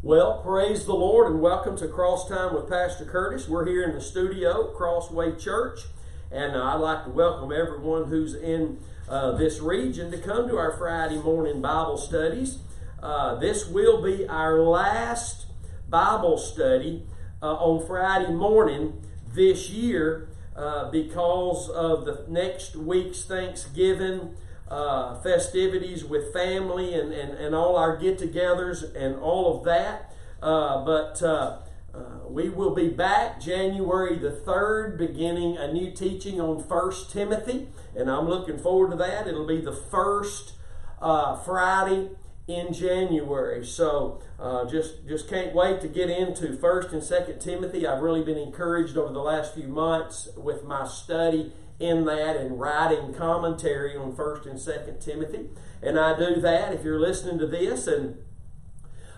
Well, praise the Lord and welcome to Cross Time with Pastor Curtis. We're here in the studio, Crossway Church, and uh, I'd like to welcome everyone who's in uh, this region to come to our Friday morning Bible studies. Uh, this will be our last Bible study uh, on Friday morning this year uh, because of the next week's Thanksgiving uh, festivities with family and, and, and all our get togethers and all of that. Uh, but uh, uh, we will be back January the 3rd, beginning a new teaching on First Timothy, and I'm looking forward to that. It'll be the first uh, Friday in January. So uh, just just can't wait to get into First and Second Timothy. I've really been encouraged over the last few months with my study in that and writing commentary on First and Second Timothy. And I do that. If you're listening to this and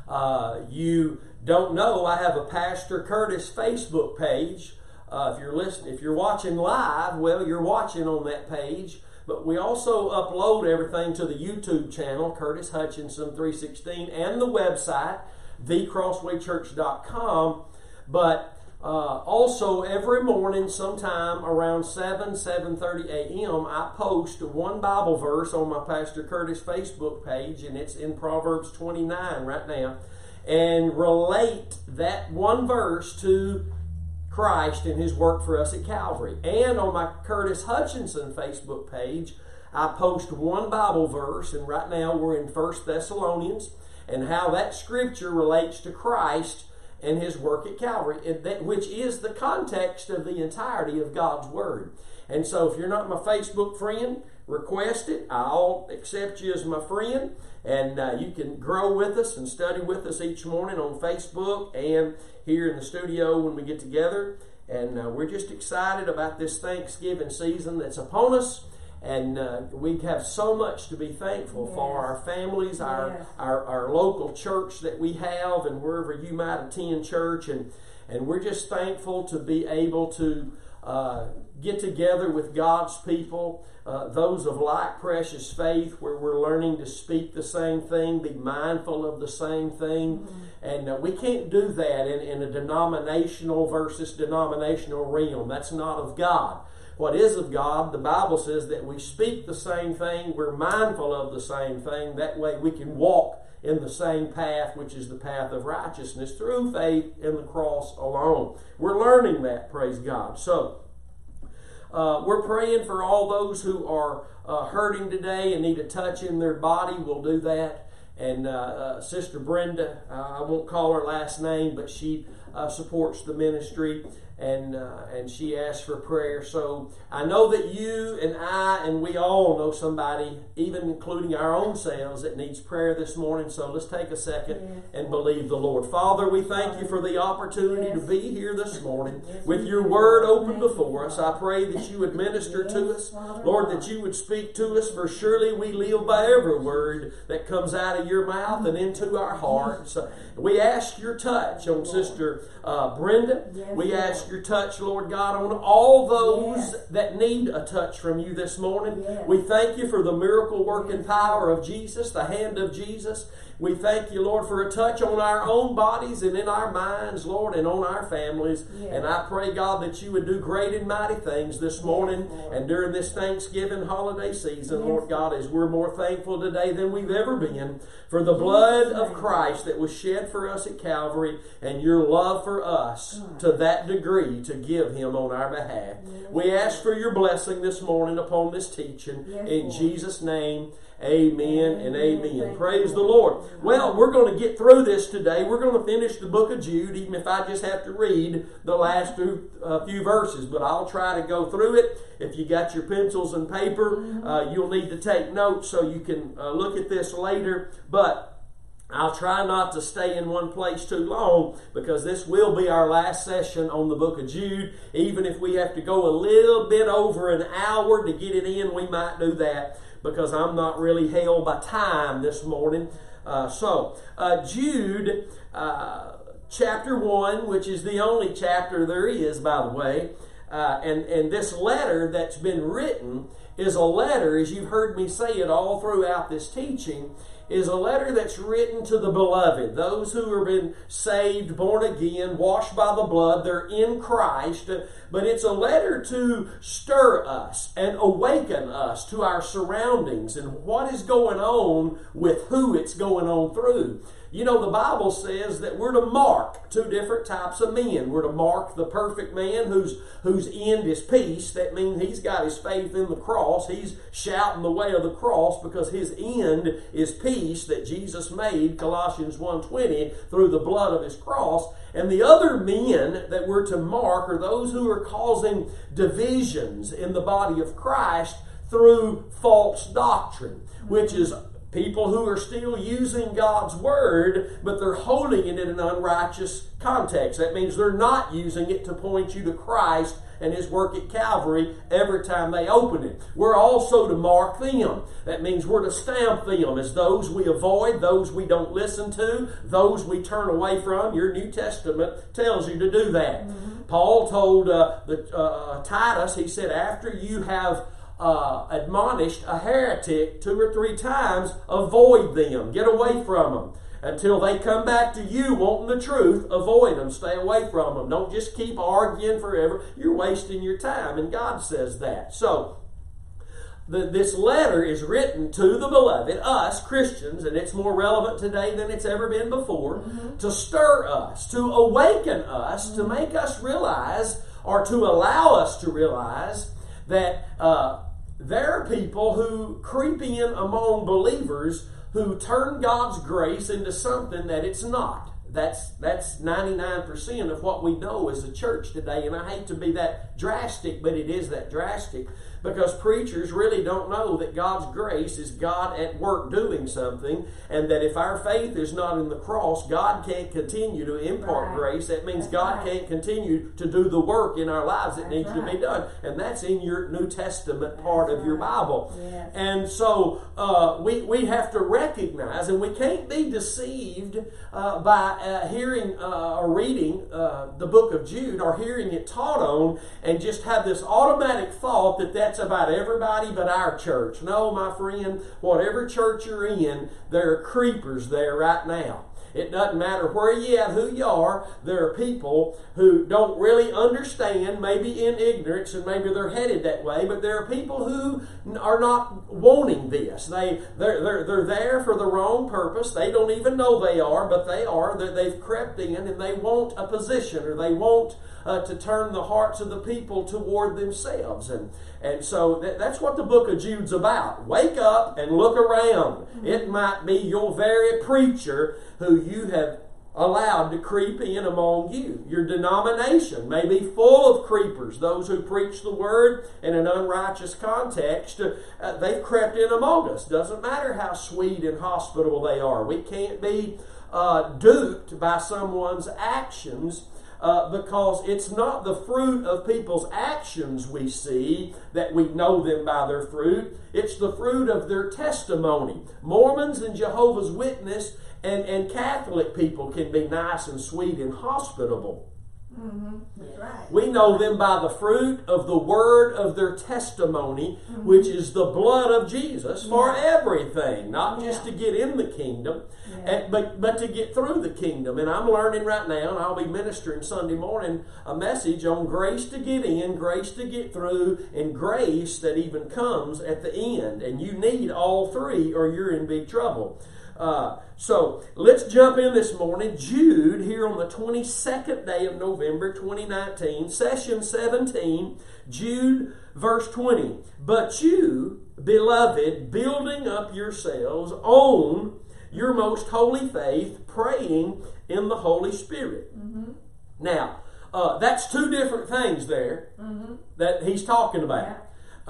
uh, you don't know, I have a Pastor Curtis Facebook page. Uh, if you're listening, if you're watching live, well, you're watching on that page. But we also upload everything to the YouTube channel, Curtis Hutchinson 316, and the website, thecrosswaychurch.com. But uh, also, every morning, sometime around 7, 7.30 a.m., I post one Bible verse on my Pastor Curtis Facebook page, and it's in Proverbs 29 right now, and relate that one verse to Christ and His work for us at Calvary. And on my Curtis Hutchinson Facebook page, I post one Bible verse, and right now we're in 1 Thessalonians, and how that scripture relates to Christ and his work at Calvary, which is the context of the entirety of God's Word. And so, if you're not my Facebook friend, request it. I'll accept you as my friend, and uh, you can grow with us and study with us each morning on Facebook and here in the studio when we get together. And uh, we're just excited about this Thanksgiving season that's upon us. And uh, we have so much to be thankful yes. for our families, our, yes. our, our local church that we have, and wherever you might attend church. And, and we're just thankful to be able to uh, get together with God's people, uh, those of like precious faith, where we're learning to speak the same thing, be mindful of the same thing. Mm-hmm. And uh, we can't do that in, in a denominational versus denominational realm. That's not of God what is of God, the Bible says that we speak the same thing, we're mindful of the same thing. That way we can walk in the same path, which is the path of righteousness through faith in the cross alone. We're learning that, praise God. So, uh, we're praying for all those who are uh, hurting today and need a touch in their body. We'll do that. And uh, uh Sister Brenda, I won't call her last name, but she uh, supports the ministry and uh, and she asked for prayer. So I know that you and I and we all know somebody, even including our own selves, that needs prayer this morning. So let's take a second yes. and believe the Lord. Father, we thank you for the opportunity yes. to be here this morning yes. with your word open before us. I pray that you would minister to us, Lord, that you would speak to us. For surely we live by every word that comes out of your mouth and into our hearts. We ask your touch on Sister uh, Brenda. We ask your touch, Lord God, on all those yes. that need a touch from you this morning. Yes. We thank you for the miracle working power of Jesus, the hand of Jesus. We thank you, Lord, for a touch on our own bodies and in our minds, Lord, and on our families. Yes. And I pray, God, that you would do great and mighty things this morning yes, and during this Thanksgiving holiday season, yes. Lord God, as we're more thankful today than we've ever been for the blood of Christ that was shed for us at Calvary and your love for us to that degree to give him on our behalf. We ask for your blessing this morning upon this teaching. In Jesus' name, Amen and amen. Praise the Lord. Well, we're going to get through this today. We're going to finish the book of Jude, even if I just have to read the last two, uh, few verses. But I'll try to go through it. If you got your pencils and paper, uh, you'll need to take notes so you can uh, look at this later. But I'll try not to stay in one place too long because this will be our last session on the book of Jude. Even if we have to go a little bit over an hour to get it in, we might do that because I'm not really held by time this morning. Uh, so, uh, Jude, uh, chapter 1, which is the only chapter there is, by the way, uh, and, and this letter that's been written is a letter, as you've heard me say it all throughout this teaching, is a letter that's written to the beloved, those who have been saved, born again, washed by the blood, they're in Christ. But it's a letter to stir us and awaken us to our surroundings and what is going on with who it's going on through. You know, the Bible says that we're to mark two different types of men. We're to mark the perfect man whose whose end is peace. That means he's got his faith in the cross. He's shouting the way of the cross because his end is peace that Jesus made, Colossians 1:20, through the blood of his cross. And the other men that we're to mark are those who are causing divisions in the body of Christ through false doctrine, which is People who are still using God's word, but they're holding it in an unrighteous context. That means they're not using it to point you to Christ and his work at Calvary every time they open it. We're also to mark them. That means we're to stamp them as those we avoid, those we don't listen to, those we turn away from. Your New Testament tells you to do that. Mm-hmm. Paul told uh, the, uh, Titus, he said, after you have uh, admonished a heretic two or three times, avoid them, get away from them. Until they come back to you wanting the truth, avoid them, stay away from them. Don't just keep arguing forever. You're wasting your time, and God says that. So, the, this letter is written to the beloved, us Christians, and it's more relevant today than it's ever been before, mm-hmm. to stir us, to awaken us, mm-hmm. to make us realize, or to allow us to realize that uh, there are people who creep in among believers who turn God's grace into something that it's not. That's that's 99% of what we know as a church today. And I hate to be that drastic, but it is that drastic because preachers really don't know that God's grace is God at work doing something, and that if our faith is not in the cross, God can't continue to impart right. grace. That means that's God right. can't continue to do the work in our lives that that's needs right. to be done. And that's in your New Testament part of your Bible. Yes. And so uh, we, we have to recognize, and we can't be deceived uh, by uh, hearing uh, or reading uh, the book of Jude or hearing it taught on and just have this automatic thought that that that's about everybody but our church. No, my friend, whatever church you're in, there are creepers there right now. It doesn't matter where you at, who you are. There are people who don't really understand, maybe in ignorance, and maybe they're headed that way. But there are people who are not wanting this. They they're they're, they're there for the wrong purpose. They don't even know they are, but they are. They're, they've crept in and they want a position or they want uh, to turn the hearts of the people toward themselves. And and so that, that's what the book of Jude's about. Wake up and look around. Mm-hmm. It might be your very preacher who you have allowed to creep in among you. Your denomination may be full of creepers, those who preach the word in an unrighteous context. Uh, they've crept in among us. Doesn't matter how sweet and hospitable they are. We can't be uh, duped by someone's actions uh, because it's not the fruit of people's actions we see that we know them by their fruit. It's the fruit of their testimony. Mormons and Jehovah's Witness and, and Catholic people can be nice and sweet and hospitable. Mm-hmm. Right. We know them by the fruit of the word of their testimony, mm-hmm. which is the blood of Jesus yeah. for everything, not yeah. just to get in the kingdom, yeah. and, but, but to get through the kingdom. And I'm learning right now, and I'll be ministering Sunday morning a message on grace to get in, grace to get through, and grace that even comes at the end. And you need all three, or you're in big trouble. Uh, so let's jump in this morning. Jude, here on the 22nd day of November 2019, session 17, Jude, verse 20. But you, beloved, building up yourselves on your most holy faith, praying in the Holy Spirit. Mm-hmm. Now, uh, that's two different things there mm-hmm. that he's talking about. Yeah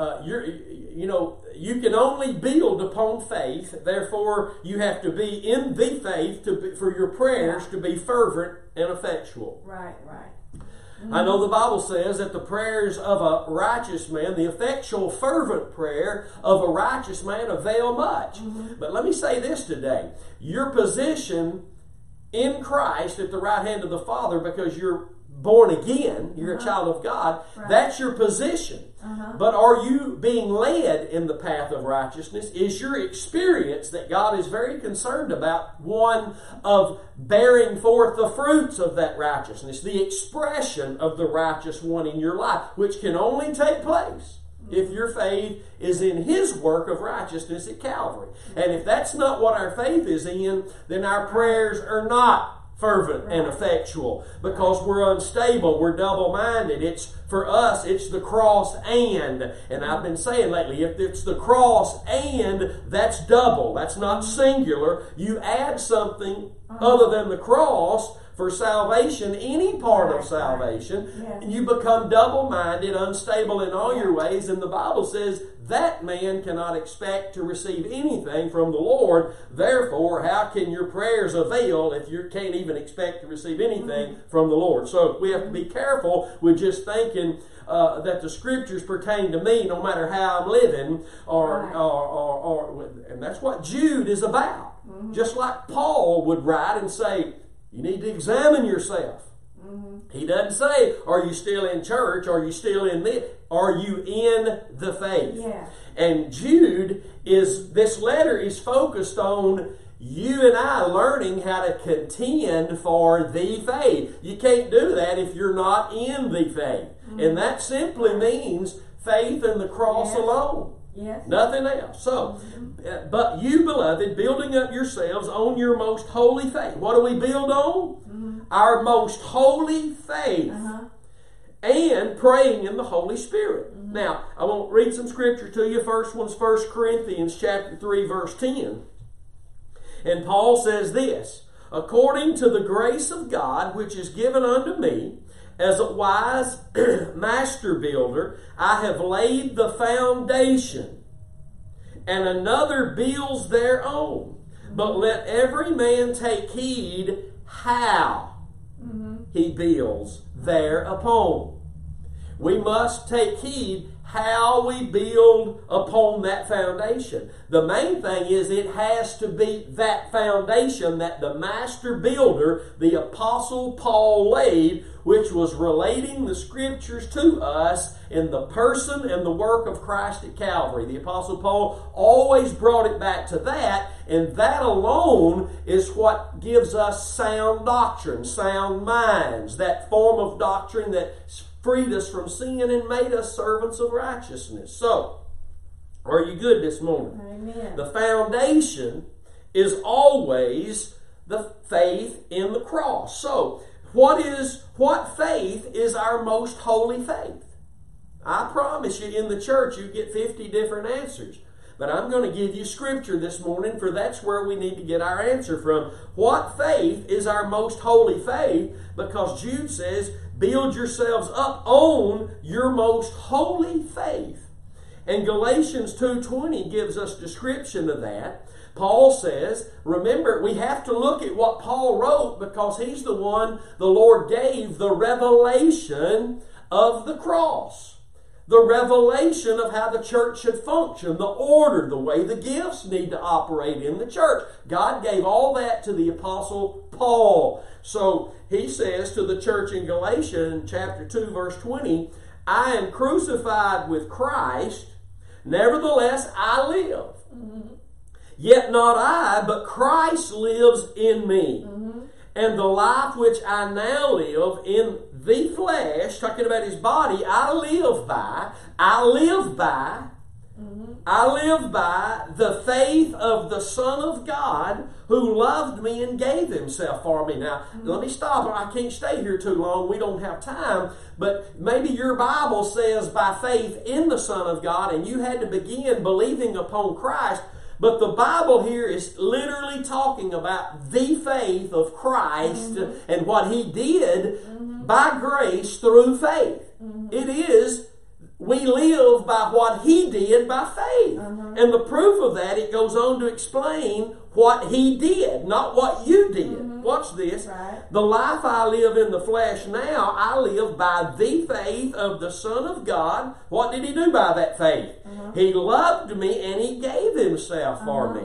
uh, you're, you know, you can only build upon faith. Therefore, you have to be in the faith to be, for your prayers to be fervent and effectual. Right, right. Mm-hmm. I know the Bible says that the prayers of a righteous man, the effectual, fervent prayer of a righteous man, avail much. Mm-hmm. But let me say this today: your position in Christ at the right hand of the Father, because you're born again, you're a Uh-huh. child of God, Right. that's your position. Uh-huh. But are you being led in the path of righteousness? Is your experience that God is very concerned about one of bearing forth the fruits of that righteousness, the expression of the righteous one in your life, which can only take place if your faith is in His work of righteousness at Calvary. And if that's not what our faith is in, then our prayers are not fervent and effectual because we're unstable, we're double minded. It's for us, it's the cross and. And I've been saying lately, if it's the cross and, that's double, that's not singular. You add something uh-huh. other than the cross for salvation, any part of salvation, Yes. you become double minded, unstable in all your ways, and the Bible says that man cannot expect to receive anything from the Lord. Therefore, how can your prayers avail if you can't even expect to receive anything from the Lord? So we have to be careful with just thinking. Uh, that the scriptures pertain to me no matter how I'm living, or, Right. or, or, or, and that's what Jude is about. Just like Paul would write and say, you need to examine yourself. Mm-hmm. He doesn't say, Are you still in church? Are you still in this? Are you in the faith? Yeah. And Jude is, this letter is focused on you and I learning how to contend for the faith. You can't do that if you're not in the faith. And mm-hmm. that simply means faith in the cross Yes. alone. Yes. Nothing else. So, uh, but you, beloved, building up yourselves on your most holy faith. What do we build on? Our most holy faith. Uh-huh. And praying in the Holy Spirit. Now, I want to read some scripture to you. First one's 1 Corinthians chapter 3, verse 10. And Paul says this According to the grace of God which is given unto me, as a wise master builder, I have laid the foundation, and another builds their own. But let every man take heed how mm-hmm. he builds thereupon. We must take heed how we build upon that foundation. The main thing is it has to be that foundation that the master builder, the apostle Paul, laid, which was relating the scriptures to us in the person and the work of Christ at Calvary. The apostle Paul always brought it back to that, and that alone is what gives us sound doctrine, sound minds, that form of doctrine that freed us from sin and made us servants of righteousness. So, are you good this morning? Amen. The foundation is always the faith in the cross. So, what is what faith is our most holy faith? I promise you in the church you get 50 different answers. But I'm going to give you scripture this morning for that's where we need to get our answer from. What faith is our most holy faith? Because Jude says, build yourselves up on your most holy faith. And Galatians 2:20 gives us description of that. Paul says, remember, we have to look at what Paul wrote because he's the one the Lord gave the revelation of the cross. The revelation of how the church should function, the order, the way the gifts need to operate in the church. God gave all that to the apostle Paul. So he says to the church in Galatia in chapter 2 verse 20, I am crucified with Christ, nevertheless I live. Yet not I, but Christ lives in me. Mm-hmm. And the life which I now live in the flesh, talking about his body, I live by, I live by, I live by the faith of the Son of God who loved me and gave himself for me. Now, let me stop. I can't stay here too long. We don't have time. But maybe your Bible says by faith in the Son of God, and you had to begin believing upon Christ. But the Bible here is literally talking about the faith of Christ mm-hmm. and what He did mm-hmm. By grace through faith. Mm-hmm. It is we live by what he did by faith. Mm-hmm. And the proof of that, it goes on to explain what he did, not what you did. Mm-hmm. Watch this. Right. The life I live in the flesh now, I live by the faith of the Son of God. What did he do by that faith? He loved me and he gave himself for me.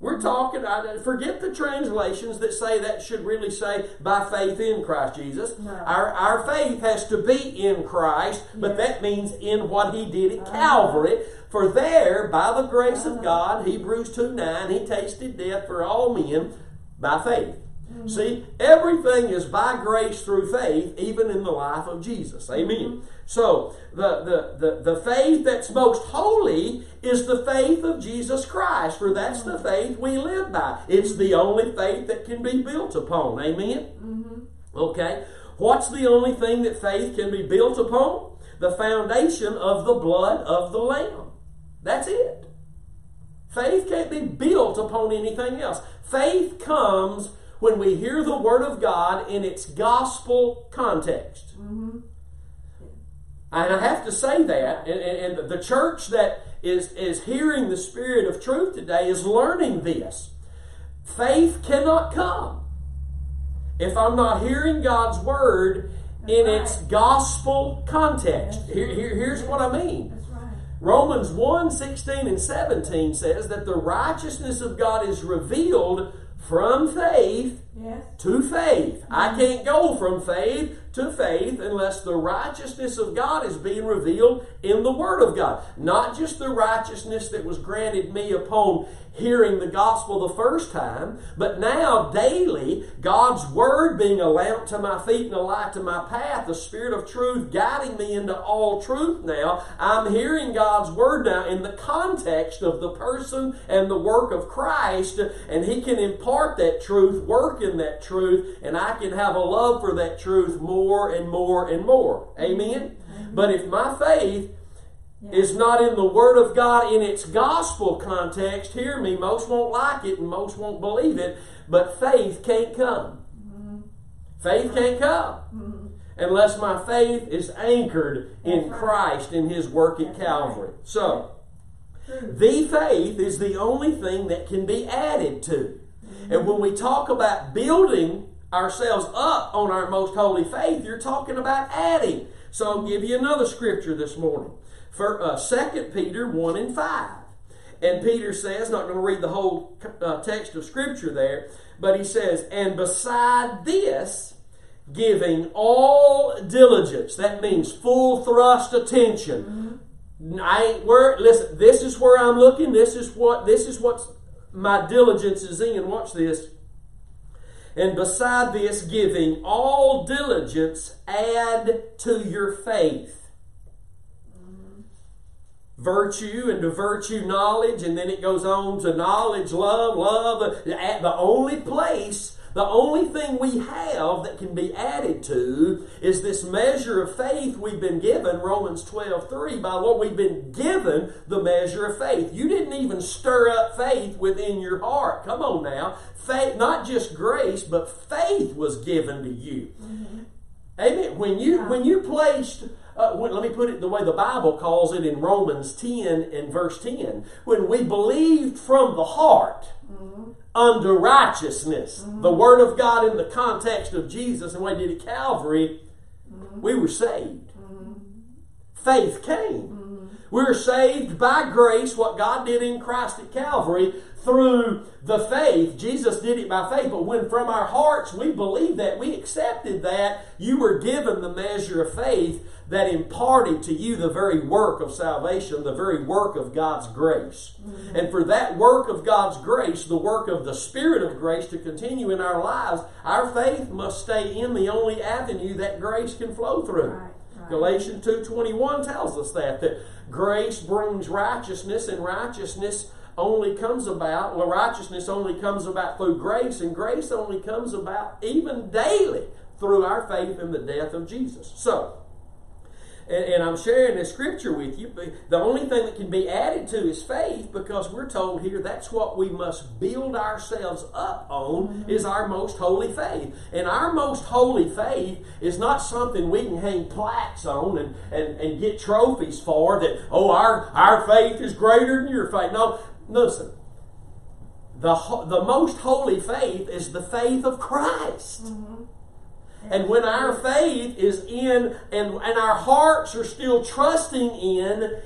We're talking, I, forget the translations that say that should really say by faith in Christ Jesus. No. Our, our faith has to be in Christ, but that means in what He did at. Calvary. For there, by the grace of Uh-huh. God, Hebrews 2 9, He tasted death for all men by faith. Mm-hmm. See, everything is by grace through faith, even in the life of Jesus. Amen. Mm-hmm. So, the, the, the, the faith that's most holy is the faith of Jesus Christ, for that's the faith we live by. It's the only faith that can be built upon. Amen? Mm-hmm. Okay. What's the only thing that faith can be built upon? The foundation of the blood of the Lamb. That's it. Faith can't be built upon anything else. Faith comes when we hear the Word of God in its gospel context. Mm-hmm. And I have to say that, and, and, and the church that is, is hearing the Spirit of truth today is learning this. Faith cannot come if I'm not hearing God's Word in its gospel context. Here, here, here's what I mean. Right. Romans 1 16 and 17 says that the righteousness of God is revealed from faith Yes. to faith. I can't go from faith to faith unless the righteousness of God is being revealed in the Word of God. Not just the righteousness that was granted me upon hearing the gospel the first time, but now daily, God's Word being a lamp to my feet and a light to my path, the Spirit of truth guiding me into all truth now. I'm hearing God's Word now in the context of the person and the work of Christ, and He can impart that truth, work in that truth, and I can have a love for that truth more and more and more. Amen? Mm-hmm. But if my faith is not in the Word of God in its gospel context, hear me, most won't like it and most won't believe it, but faith can't come. Mm-hmm. Faith can't come mm-hmm. unless my faith is anchored in right. Christ in His work at That's Calvary. So, the faith is the only thing that can be added to. And when we talk about building ourselves up on our most holy faith, you're talking about adding. So I'll give you another scripture this morning. For uh, 2 Peter 1 and 5. And Peter says, not going to read the whole uh, text of scripture there, but he says, and beside this, giving all diligence. That means full thrust attention. I ain't where listen, this is where I'm looking, this is what this is what my diligence is in. Watch this. And beside this, giving all diligence, add to your faith virtue, and to virtue, knowledge, and then it goes on to knowledge, love, love. At the only place, the only thing we have that can be added to is this measure of faith we've been given, Romans 12 3. By what we've been given, the measure of faith. You didn't even stir up faith within your heart. Come on now. Faith, not just grace, but faith was given to you. Amen. When you when you placed, uh, when, let me put it the way the Bible calls it in Romans ten and verse ten. When we believed from the heart unto righteousness, mm-hmm. the Word of God in the context of Jesus and what He did at Calvary, mm-hmm. we were saved. Faith came. We were saved by grace, what God did in Christ at Calvary, through the faith. Jesus did it by faith, but when from our hearts we believed that, we accepted that, you were given the measure of faith that imparted to you the very work of salvation, the very work of God's grace. And for that work of God's grace, the work of the Spirit of grace to continue in our lives, our faith must stay in the only avenue that grace can flow through. Right. Galatians 2.21 tells us that, that grace brings righteousness and righteousness only comes about, well, righteousness only comes about through grace, and grace only comes about even daily through our faith in the death of Jesus. So, and, and I'm sharing this scripture with you. But the only thing that can be added to is faith because we're told here that's what we must build ourselves up on mm-hmm. is our most holy faith. And our most holy faith is not something we can hang plaques on and, and, and get trophies for that, oh, our, our faith is greater than your faith. No, listen. The, the most holy faith is the faith of Christ. Mm-hmm. And when our faith is in and, and our hearts are still trusting in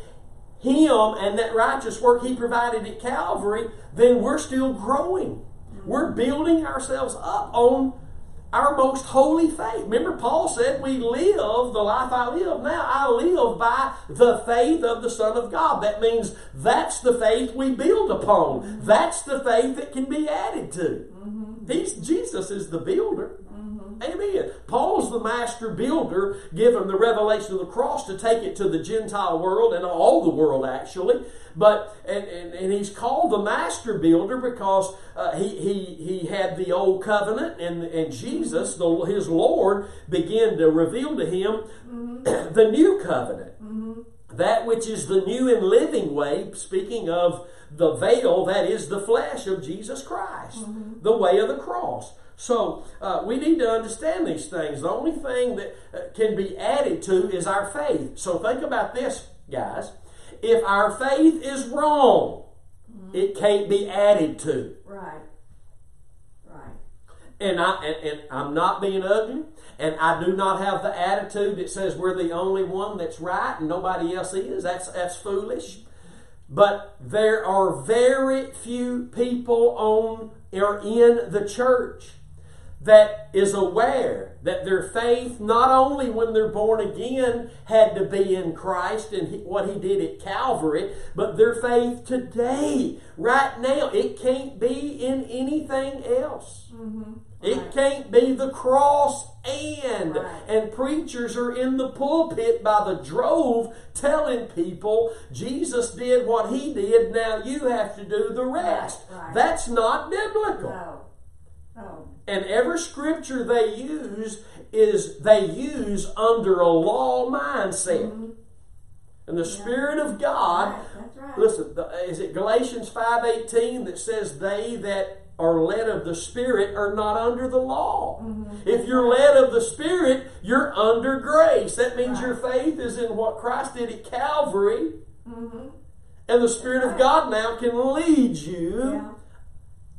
Him and that righteous work He provided at Calvary, then we're still growing. We're building ourselves up on our most holy faith. Remember, Paul said, We live the life I live now. I live by the faith of the Son of God. That means that's the faith we build upon. That's the faith that can be added to. Mm-hmm. He's, Jesus is the builder. Amen. Paul's the master builder, given the revelation of the cross to take it to the Gentile world and all the world, actually. But and, and, and he's called the master builder because uh, he, he he had the old covenant and and Jesus, the, his Lord, began to reveal to him mm-hmm. the new covenant, mm-hmm. that which is the new and living way. Speaking of the veil, that is the flesh of Jesus Christ, mm-hmm. the way of the cross. So uh, we need to understand these things. The only thing that uh, can be added to is our faith. So think about this, guys. If our faith is wrong, mm-hmm. it can't be added to. Right. Right. And I and, and I'm not being ugly, and I do not have the attitude that says we're the only one that's right and nobody else is. That's that's foolish. But there are very few people on or in the church that is aware that their faith, not only when they're born again, had to be in Christ and what He did at Calvary, but their faith today, right now, it can't be in anything else. Mm-hmm. It right. can't be the cross and. Right. And preachers are in the pulpit by the drove telling people Jesus did what He did, now you have to do the rest. Right. That's not biblical. No. Oh. And every scripture they use is they use under a law mindset. Mm-hmm. And the yeah. Spirit of God, right. listen, the, is it Galatians 5.18 that says they that are led of the Spirit are not under the law. Mm-hmm. If you're led of the Spirit, you're under grace. That means right. your faith is in what Christ did at Calvary. Mm-hmm. And the Spirit of God now can lead you yeah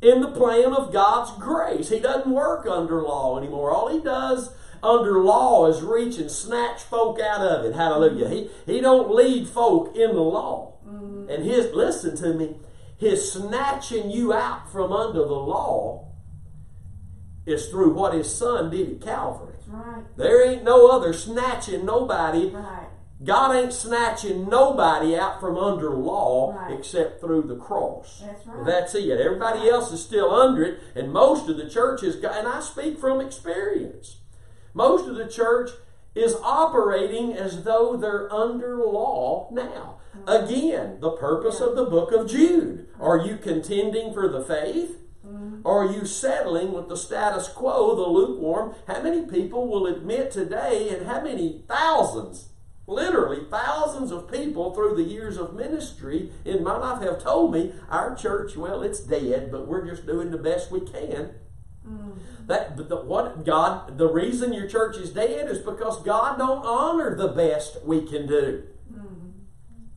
in the plan of God's grace. He doesn't work under law anymore. All he does under law is reach and snatch folk out of it. Hallelujah. He, he don't lead folk in the law. Mm-hmm. And his, listen to me, his snatching you out from under the law is through what his son did at Calvary. Right. There ain't no other snatching nobody right. God ain't snatching nobody out from under law right. except through the cross. That's right. That's it. Everybody else is still under it, and most of the church is, and I speak from experience. Most of the church is operating as though they're under law now. Mm-hmm. Again, the purpose yeah. of the book of Jude. Are you contending for the faith? Mm-hmm. Are you settling with the status quo, the lukewarm? How many people will admit today, and how many thousands Literally, thousands of people through the years of ministry in my life have told me our church, well, it's dead, but we're just doing the best we can. Mm. That the, what God the reason your church is dead is because God don't honor the best we can do. Mm.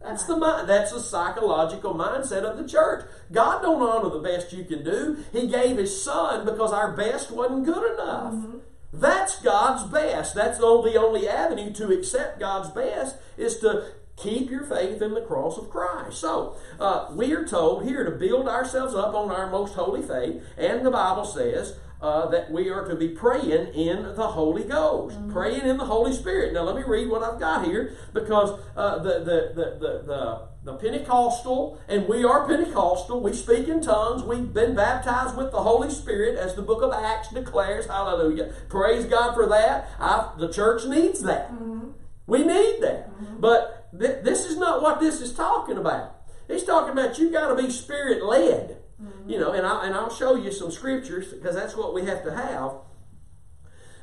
That's the mind. That's the psychological mindset of the church. God don't honor the best you can do. He gave His Son because our best wasn't good enough. Mm-hmm. That's God's best. That's the only avenue to accept God's best is to keep your faith in the cross of Christ. So, uh, we are told here to build ourselves up on our most holy faith, and the Bible says uh, that we are to be praying in the Holy Ghost, mm-hmm. praying in the Holy Spirit. Now, let me read what I've got here because uh, the, the, the, the, the the Pentecostal, and we are Pentecostal. We speak in tongues. We've been baptized with the Holy Spirit, as the book of Acts declares. Hallelujah. Praise God for that. I, the church needs that. Mm-hmm. We need that. Mm-hmm. But th- this is not what this is talking about. He's talking about you got to be spirit led. Mm-hmm. You know, and, I, and I'll show you some scriptures because that's what we have to have.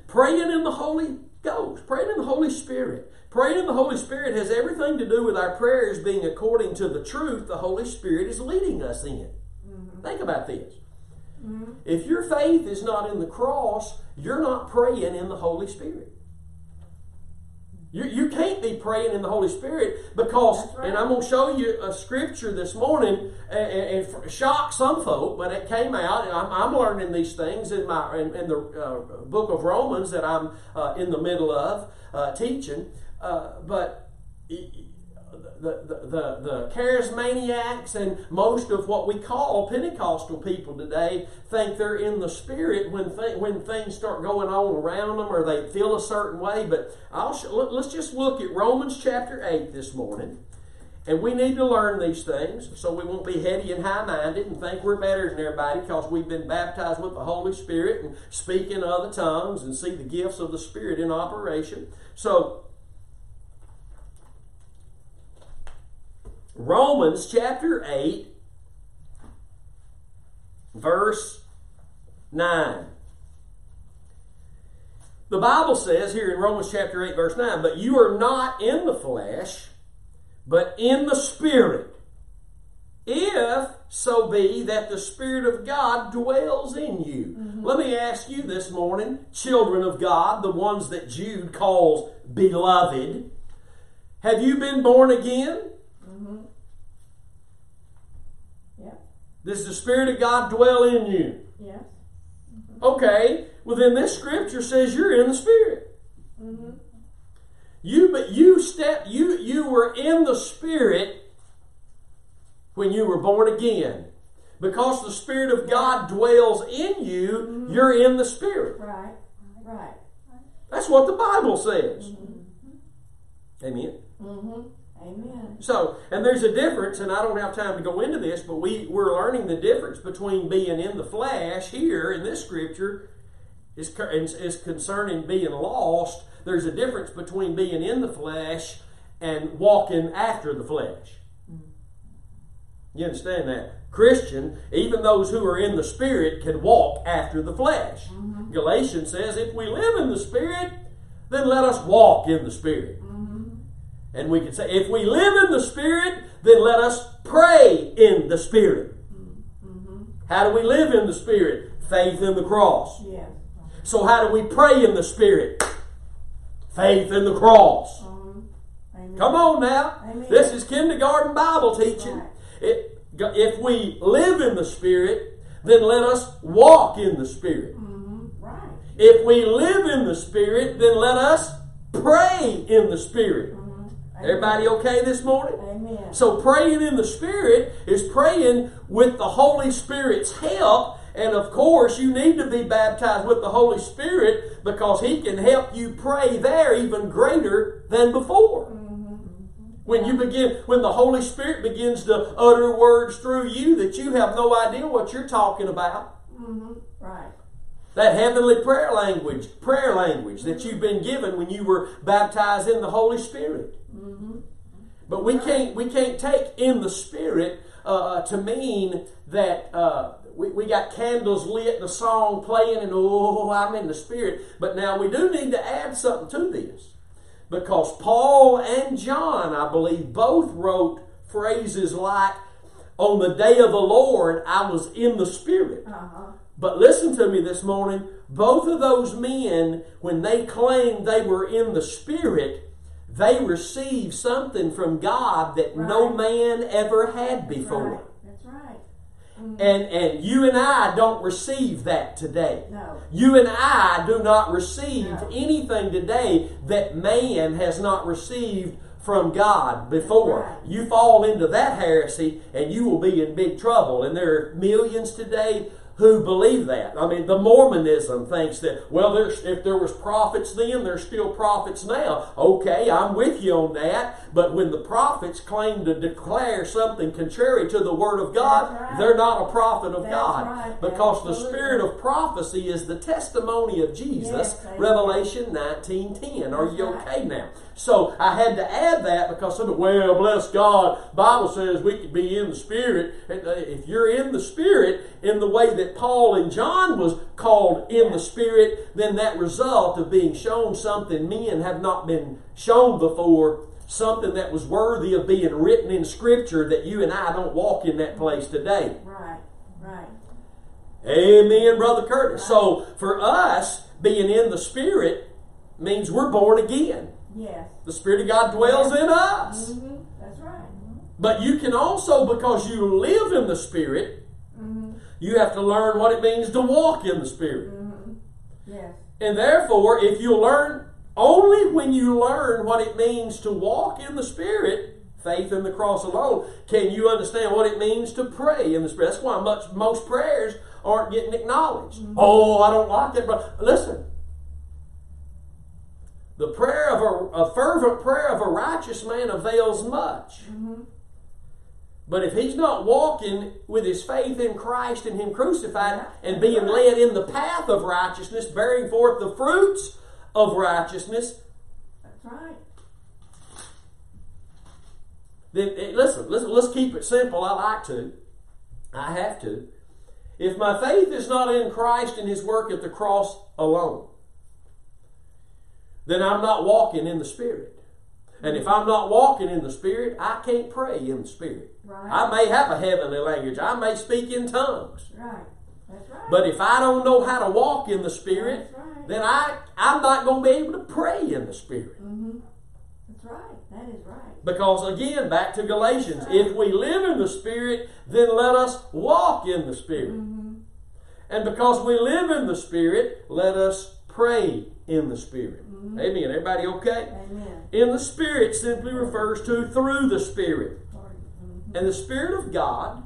Praying in the Holy Ghost, praying in the Holy Spirit. Praying in the Holy Spirit has everything to do with our prayers being according to the truth the Holy Spirit is leading us in. Mm-hmm. Think about this. Mm-hmm. If your faith is not in the cross, you're not praying in the Holy Spirit. You, you can't be praying in the Holy Spirit because, right. and I'm going to show you a scripture this morning and, and, shock some folk, but it came out, and I'm, I'm learning these things in my in, in the uh, book of Romans that I'm uh, in the middle of uh, teaching. Uh, but the, the, the, the charismaniacs and most of what we call Pentecostal people today think they're in the spirit when th- when things start going on around them or they feel a certain way. But I'll sh- let's just look at Romans chapter 8 this morning. And we need to learn these things so we won't be heady and high minded and think we're better than everybody because we've been baptized with the Holy Spirit and speak in other tongues and see the gifts of the Spirit in operation. So, Romans chapter 8, verse 9. The Bible says here in Romans chapter 8, verse 9, but you are not in the flesh, but in the Spirit. If so be that the Spirit of God dwells in you. Mm-hmm. Let me ask you this morning, children of God, the ones that Jude calls beloved, have you been born again? Does the Spirit of God dwell in you? Yes. Mm-hmm. Okay. Well, then this scripture says you're in the Spirit. Mm-hmm. You, but you step, you you were in the Spirit when you were born again. Because the Spirit of God dwells in you, mm-hmm. you're in the Spirit. Right. Right. That's what the Bible says. Mm-hmm. Amen. Mm-hmm. Amen. So, and there's a difference, and I don't have time to go into this, but we, we're learning the difference between being in the flesh here in this scripture is, is concerning being lost. There's a difference between being in the flesh and walking after the flesh. You understand that? Christian, even those who are in the Spirit can walk after the flesh. Mm-hmm. Galatians says, if we live in the Spirit, then let us walk in the Spirit. And we can say, if we live in the Spirit, then let us pray in the Spirit. Mm-hmm. How do we live in the Spirit? Faith in the cross. Yeah. So, how do we pray in the Spirit? Faith in the cross. Mm-hmm. Come on now. Amen. This is kindergarten Bible teaching. Right. It, if we live in the Spirit, then let us walk in the Spirit. Mm-hmm. Right. If we live in the Spirit, then let us pray in the Spirit. Everybody okay this morning? Amen. So praying in the Spirit is praying with the Holy Spirit's help. And of course, you need to be baptized with the Holy Spirit because He can help you pray there even greater than before. Mm-hmm. When you begin, when the Holy Spirit begins to utter words through you that you have no idea what you're talking about. Mm-hmm. Right. That heavenly prayer language, prayer language that you've been given when you were baptized in the Holy Spirit. Mm-hmm. But we can't we can't take in the spirit uh, to mean that uh, we, we got candles lit and a song playing and oh I'm in the spirit. But now we do need to add something to this because Paul and John, I believe, both wrote phrases like on the day of the Lord I was in the spirit. Uh-huh. But listen to me this morning. Both of those men, when they claimed they were in the Spirit, they received something from God that right. no man ever had before. Right. That's right. Mm-hmm. And and you and I don't receive that today. No. You and I do not receive no. anything today that man has not received from God before. Right. You fall into that heresy and you will be in big trouble. And there are millions today who believe that. I mean, the Mormonism thinks that, well, if there was prophets then, there's still prophets now. Okay, I'm with you on that. But when the prophets claim to declare something contrary to the Word of God, right. they're not a prophet of That's God. Right. Because Absolutely. the spirit of prophecy is the testimony of Jesus. Yes, Revelation 19.10. Are you okay now? So I had to add that because of the, well, bless God, Bible says we could be in the Spirit. Uh, if you're in the Spirit in the way that Paul and John was called in the Spirit, then that result of being shown something men have not been shown before, something that was worthy of being written in Scripture that you and I don't walk in that place today. Right, right. Amen, Brother Curtis. Right. So for us, being in the Spirit means we're born again. Yes. The Spirit of God dwells in us. Mm-hmm. That's right. Mm-hmm. But you can also, because you live in the Spirit, mm-hmm. you have to learn what it means to walk in the Spirit. Mm-hmm. Yes. And therefore, if you learn, only when you learn what it means to walk in the Spirit, faith in the cross alone, can you understand what it means to pray in the Spirit? That's why much most prayers aren't getting acknowledged. Mm-hmm. Oh, I don't like it, but listen. The prayer of a, a fervent prayer of a righteous man avails much. Mm-hmm. But if he's not walking with his faith in Christ and Him crucified and being led in the path of righteousness, bearing forth the fruits of righteousness, That's right. then eh, listen, listen, let's keep it simple. I like to. I have to. If my faith is not in Christ and His work at the cross alone, then I'm not walking in the Spirit. And if I'm not walking in the Spirit, I can't pray in the Spirit. Right. I may have a heavenly language. I may speak in tongues. Right. That's right. But if I don't know how to walk in the Spirit, right. then I, I'm not going to be able to pray in the Spirit. Mm-hmm. That's right. That is right. Because again, back to Galatians, if we live in the Spirit, then let us walk in the Spirit. Mm-hmm. And because we live in the Spirit, let us pray in the Spirit. Mm-hmm. Amen. Everybody okay? Amen. In the Spirit simply refers to through the Spirit. Mm-hmm. And the Spirit of God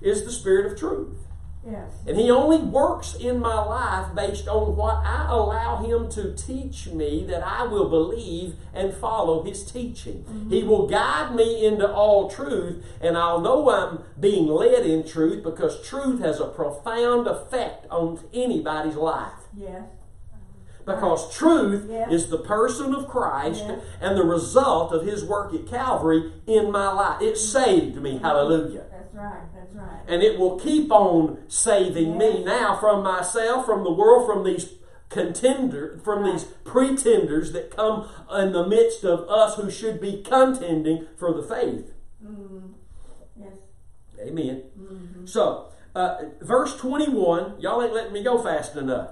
is the Spirit of truth. Yes. And He only works in my life based on what I allow Him to teach me that I will believe and follow His teaching. He will guide me into all truth, and I'll know I'm being led in truth because truth has a profound effect on anybody's life. Yes. Because truth Yeah. is the person of Christ Yeah. and the result of His work at Calvary in my life. It saved me. Hallelujah. That's right. That's right. And it will keep on saving me now from myself, from the world, from these contender, from these pretenders that come in the midst of us who should be contending for the faith. Mm-hmm. Yes. Amen. So, uh, verse 21, y'all ain't letting me go fast enough.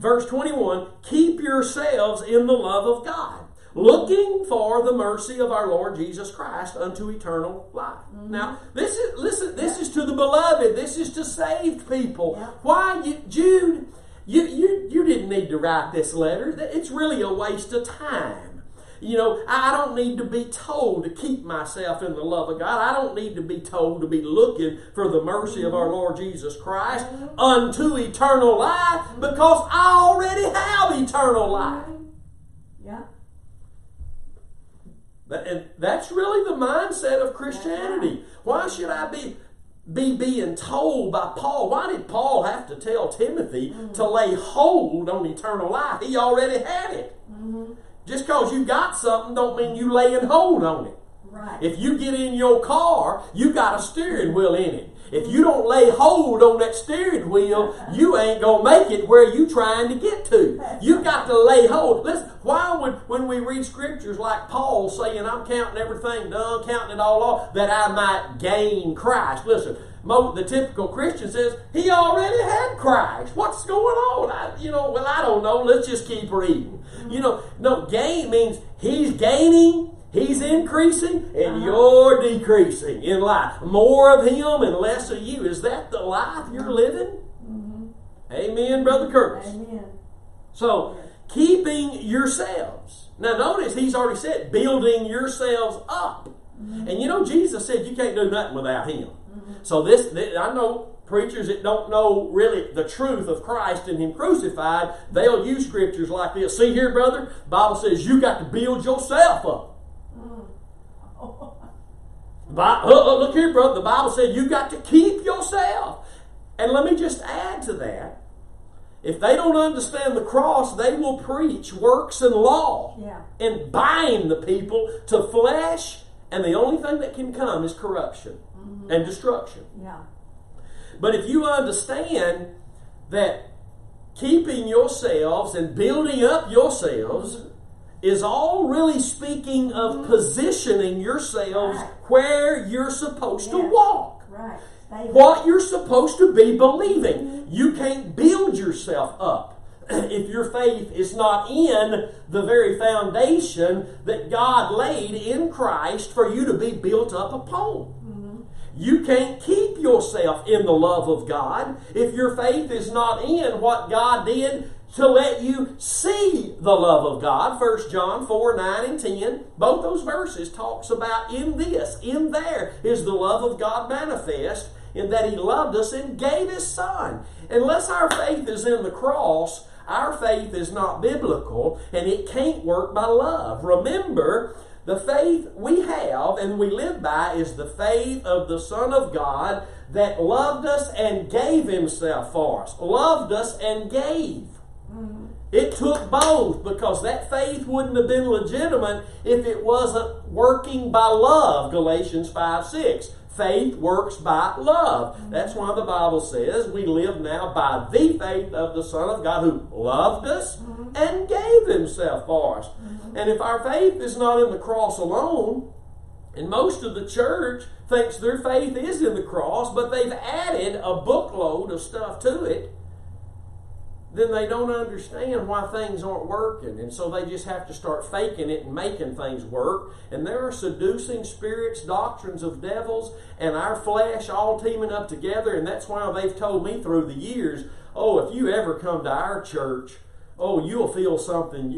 Verse 21 Keep yourselves in the love of God, looking for the mercy of our Lord Jesus Christ unto eternal life. Mm-hmm. Now, this is listen, this is to the beloved, this is to saved people. Yeah. Why, you, Jude? You, you, you didn't need to write this letter. It's really a waste of time. You know, I don't need to be told to keep myself in the love of God. I don't need to be told to be looking for the mercy of our mm-hmm. Lord Jesus Christ mm-hmm. unto eternal life because I already have eternal mm-hmm. life. Yeah. And that's really the mindset of Christianity. Why should I be be being told by Paul? Why did Paul have to tell Timothy to lay hold on eternal life? He already had it. Just because you got something don't mean you laying hold on it. Right. If you get in your car, you got a steering wheel in it. If you don't lay hold on that steering wheel, you ain't gonna make it where you trying to get to. You got to lay hold. Listen, why would when we read scriptures like Paul saying, "I'm counting everything done, counting it all off, that I might gain Christ"? Listen, the typical Christian says he already had Christ. What's going on? I, you know, well, I don't know. Let's just keep reading. Mm-hmm. You know, no, gain means he's gaining. He's increasing and uh-huh. you're decreasing in life. More of Him and less of you. Is that the life you're living? Mm-hmm. Amen, Brother Curtis. Amen. So, keeping yourselves. Now, notice he's already said, building yourselves up. Mm-hmm. And you know, Jesus said you can't do nothing without Him. So, this, this, I know preachers that don't know really the truth of Christ and Him crucified, they'll use scriptures like this. See here, brother, Bible says you got to build yourself up. Uh, uh, look here, brother. The Bible said you got to keep yourself. And let me just add to that. If they don't understand the cross, they will preach works and law Yeah. and bind the people to flesh, and the only thing that can come is corruption and destruction. Yeah. But if you understand that keeping yourselves and building up yourselves is all really speaking of mm-hmm. positioning yourselves Right. where you're supposed to walk. Right. What you're supposed to be believing. Mm-hmm. You can't build yourself up if your faith is not in the very foundation that God laid in Christ for you to be built up upon. You can't keep yourself in the love of God if your faith is not in what God did to let you see the love of God. 1 John 4 9 and 10. Both those verses talks about in this, in there is the love of God manifest in that He loved us and gave His Son. Unless our faith is in the cross, our faith is not biblical and it can't work by love. Remember, the faith we have and we live by is the faith of the Son of God that loved us and gave Himself for us. Loved us and gave. Mm-hmm. It took both because that faith wouldn't have been legitimate if it wasn't working by love, Galatians 5 6. Faith works by love. Mm-hmm. That's why the Bible says we live now by the faith of the Son of God who loved us mm-hmm. and gave Himself for us. And if our faith is not in the cross alone, and most of the church thinks their faith is in the cross, but they've added a bookload of stuff to it then they don't understand why things aren't working. And so they just have to start faking it and making things work. And there are seducing spirits, doctrines of devils, and our flesh all teaming up together. And that's why they've told me through the years oh, if you ever come to our church, oh, you'll feel something.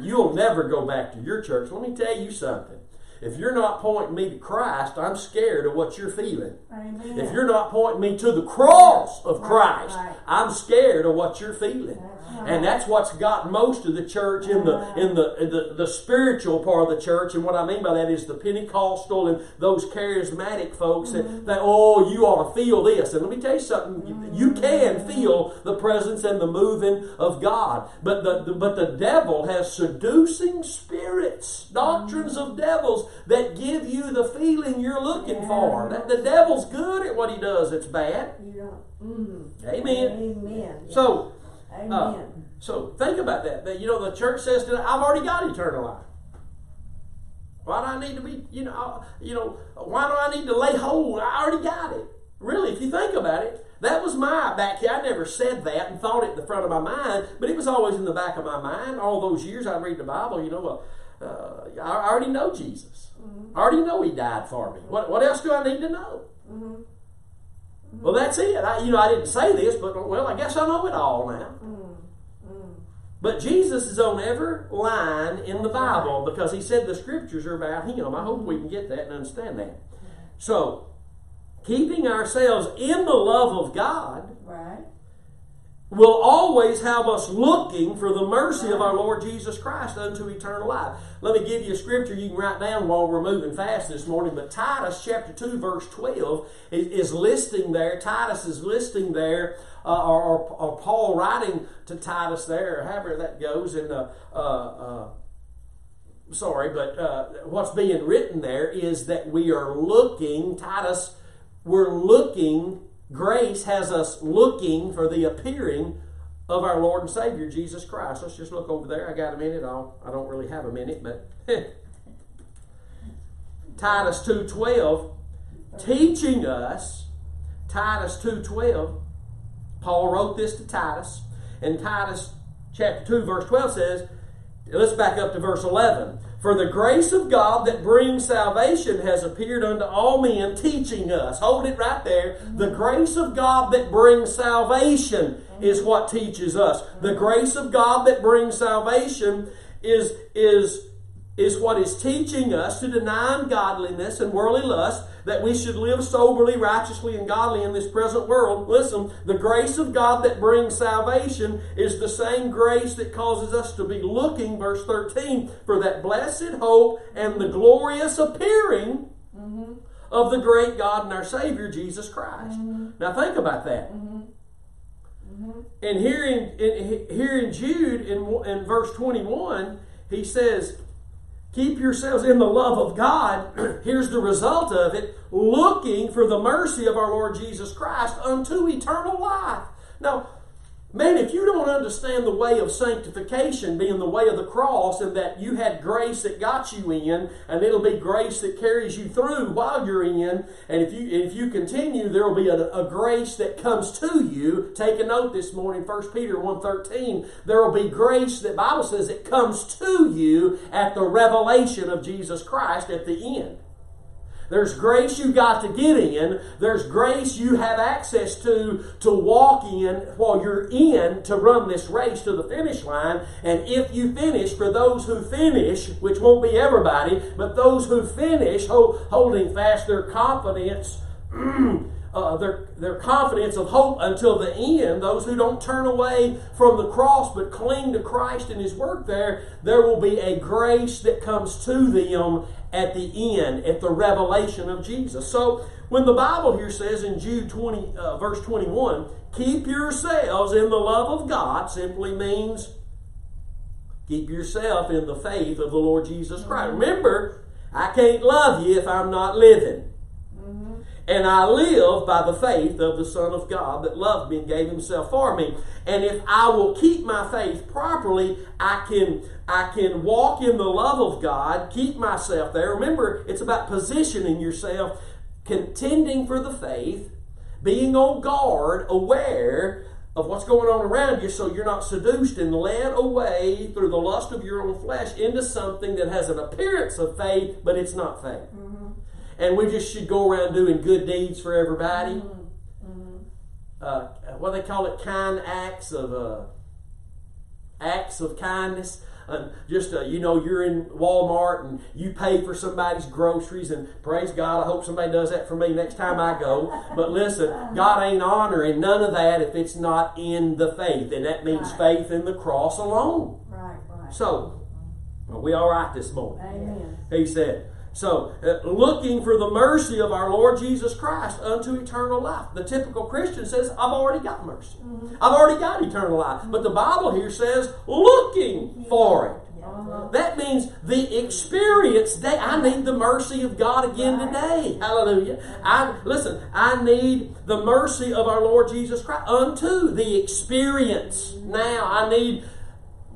You'll never go back to your church. Let me tell you something. If you're not pointing me to Christ, I'm scared of what you're feeling. Amen. If you're not pointing me to the cross of Christ, right. I'm scared of what you're feeling. And that's what's got most of the church in the in the, in the the spiritual part of the church. And what I mean by that is the Pentecostal and those charismatic folks that, mm-hmm. that oh you ought to feel this. And let me tell you something, you, you mm-hmm. can feel the presence and the moving of God. But the, the but the devil has seducing spirits, doctrines of devils that give you the feeling you're looking for. That the devil's good at what he does. It's bad. You don't. Mm. Amen. Amen. So Amen. uh, so think about that. That you know the church says today, I've already got eternal life. Why do I need to be, you know, you know, why do I need to lay hold? I already got it. Really, if you think about it, that was my back here. I never said that and thought it in the front of my mind, but it was always in the back of my mind. All those years I read the Bible, you know, uh, I already know Jesus. I already know He died for me. What, what else do I need to know? Mhm. Well, that's it. I, you know, I didn't say this, but well, I guess I know it all now. Mm. Mm. But Jesus is on every line in the Bible because he said the scriptures are about him. I hope we can get that and understand that. So, keeping ourselves in the love of God Right. Will always have us looking for the mercy of our Lord Jesus Christ unto eternal life. Let me give you a scripture you can write down while we're moving fast this morning. But Titus chapter 2, verse 12 is, is listing there. Titus is listing there, uh, or, or, or Paul writing to Titus there, or however that goes. And uh, uh, uh, sorry, but uh, what's being written there is that we are looking, Titus, we're looking, grace has us looking for the appearing of our Lord and Savior Jesus Christ. Let's just look over there. I got a minute. I'll, I don't really have a minute, but Titus 2.12 teaching us, Titus 2.12, Paul wrote this to Titus, and Titus chapter 2 verse 12 says, let's back up to verse 11. For the grace of God that brings salvation has appeared unto all men, teaching us. Hold it right there. The mm-hmm. grace of God that brings salvation mm-hmm. is what teaches us. The grace of God that brings salvation is, is, is what is teaching us to deny ungodliness and worldly lust, that we should live soberly, righteously, and godly in this present world. Listen, the grace of God that brings salvation is the same grace that causes us to be looking, verse 13, for that blessed hope and the glorious appearing mm-hmm. of the great God and our Savior, Jesus Christ. Mm-hmm. Now think about that. Mm-hmm. And here in, in here in Jude in, in verse 21, he says, Keep yourselves in the love of God. Here's the result of it looking for the mercy of our Lord Jesus Christ unto eternal life. Now, man, if you don't understand the way of sanctification being the way of the cross and that you had grace that got you in, and it'll be grace that carries you through while you're in, and if you if you continue, there will be a, a grace that comes to you. Take a note this morning, 1 Peter 1.13. There will be grace that Bible says it comes to you at the revelation of Jesus Christ at the end. There's grace you got to get in. There's grace you have access to to walk in while you're in to run this race to the finish line. And if you finish, for those who finish, which won't be everybody, but those who finish hold, holding fast their confidence. uh, their, their confidence of hope until the end, those who don't turn away from the cross but cling to Christ and His work there, there will be a grace that comes to them at the end, at the revelation of Jesus. So when the Bible here says in Jude 20, uh, verse 21, keep yourselves in the love of God, simply means keep yourself in the faith of the Lord Jesus Christ. Remember, I can't love you if I'm not living. And I live by the faith of the Son of God that loved me and gave himself for me. And if I will keep my faith properly, I can I can walk in the love of God, keep myself there. Remember, it's about positioning yourself, contending for the faith, being on guard, aware of what's going on around you so you're not seduced and led away through the lust of your own flesh into something that has an appearance of faith, but it's not faith. Mm-hmm and we just should go around doing good deeds for everybody. Mm-hmm. mm-hmm. Uh, what they call it, kind acts of uh, acts of kindness. Uh, just uh, you know, you're in Walmart and you pay for somebody's groceries, and praise God, I hope somebody does that for me next time I go. But listen, God ain't honoring none of that if it's not in the faith, and that means right. faith in the cross alone. Right, right. So, are we all right this morning? Amen. He said. So, uh, looking for the mercy of our Lord Jesus Christ unto eternal life. The typical Christian says, I've already got mercy. Mm-hmm. I've already got eternal life. But the Bible here says, looking for it. Uh-huh. That means the experience day. I need the mercy of God again today. Hallelujah. I listen, I need the mercy of our Lord Jesus Christ unto the experience. Mm-hmm. Now I need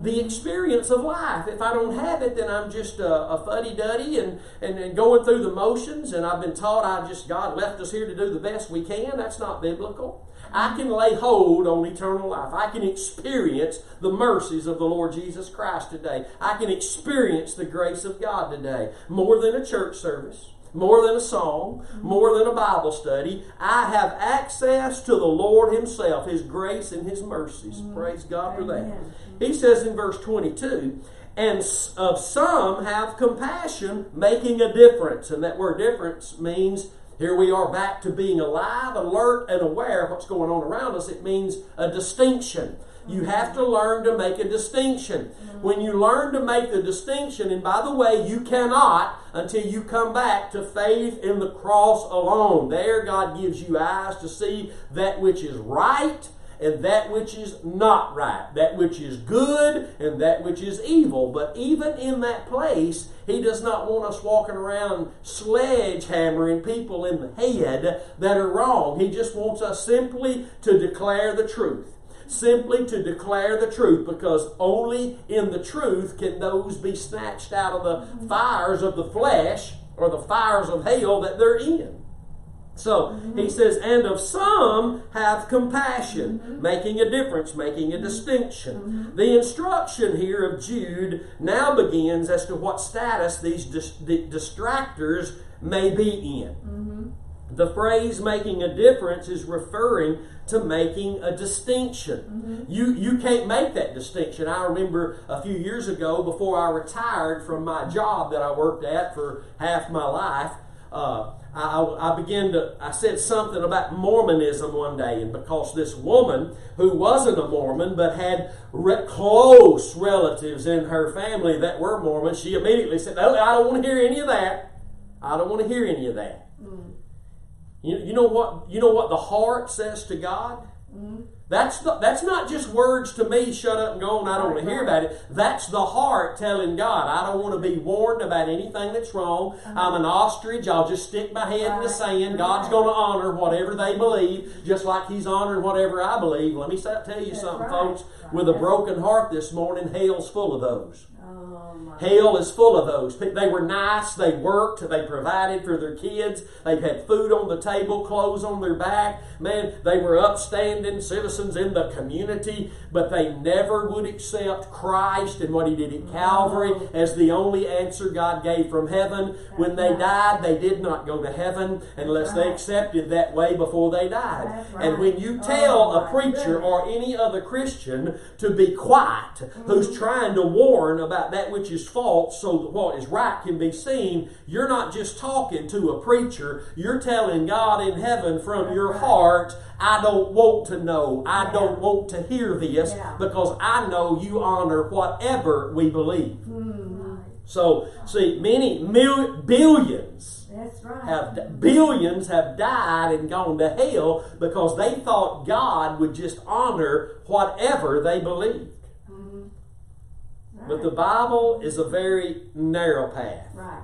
the experience of life. If I don't have it, then I'm just a, a fuddy duddy and, and, and, going through the motions. And I've been taught I just, God left us here to do the best we can. That's not biblical. I can lay hold on eternal life. I can experience the mercies of the Lord Jesus Christ today. I can experience the grace of God today more than a church service more than a song, more than a Bible study. I have access to the Lord Himself, His grace and His mercies. Praise God for that. He says in verse 22, and of some have compassion, making a difference. And that word difference means here we are back to being alive, alert, and aware of what's going on around us. It means a distinction. You have to learn to make a distinction. Mm-hmm. When you learn to make the distinction, and by the way, you cannot until you come back to faith in the cross alone. There, God gives you eyes to see that which is right and that which is not right, that which is good and that which is evil. But even in that place, He does not want us walking around sledgehammering people in the head that are wrong. He just wants us simply to declare the truth. Simply to declare the truth, because only in the truth can those be snatched out of the fires of the flesh or the fires of hell that they're in. So mm-hmm. he says, and of some have compassion, mm-hmm. making a difference, making a distinction. Mm-hmm. The instruction here of Jude now begins as to what status these dis- distractors may be in. Mm-hmm. The phrase making a difference is referring to making a distinction. Mm-hmm. You, you can't make that distinction. I remember a few years ago, before I retired from my job that I worked at for half my life, uh, I, I, began to, I said something about Mormonism one day, and because this woman who wasn't a Mormon but had re- close relatives in her family that were Mormon, she immediately said, No, I don't want to hear any of that. I don't want to hear any of that. Mm. You, you, know what, you know what the heart says to God? Mm. That's, the, that's not just words to me, shut up and go on, I don't want to hear about it. That's the heart telling God, I don't want to be warned about anything that's wrong. I'm an ostrich, I'll just stick my head in the sand. God's going to honor whatever they believe, just like He's honoring whatever I believe. Let me tell you something, folks. With a broken heart this morning, hell's full of those. Oh, Hell is full of those. They were nice, they worked, they provided for their kids, they had food on the table, clothes on their back. Man, they were upstanding citizens in the community, but they never would accept Christ and what He did at Calvary as the only answer God gave from heaven. When they died, they did not go to heaven unless they accepted that way before they died. And when you tell Oh, a preacher or any other Christian to be quiet, who's trying to warn about that which is false so that what is right can be seen, you're not just talking to a preacher, you're telling God in heaven from your heart, I don't want to know, I don't want to hear this because I know you honor whatever we believe. Mm, So, see, many mil- billions that's right. have billions have died and gone to hell because they thought God would just honor whatever they believed. Right. But the Bible is a very narrow path. right.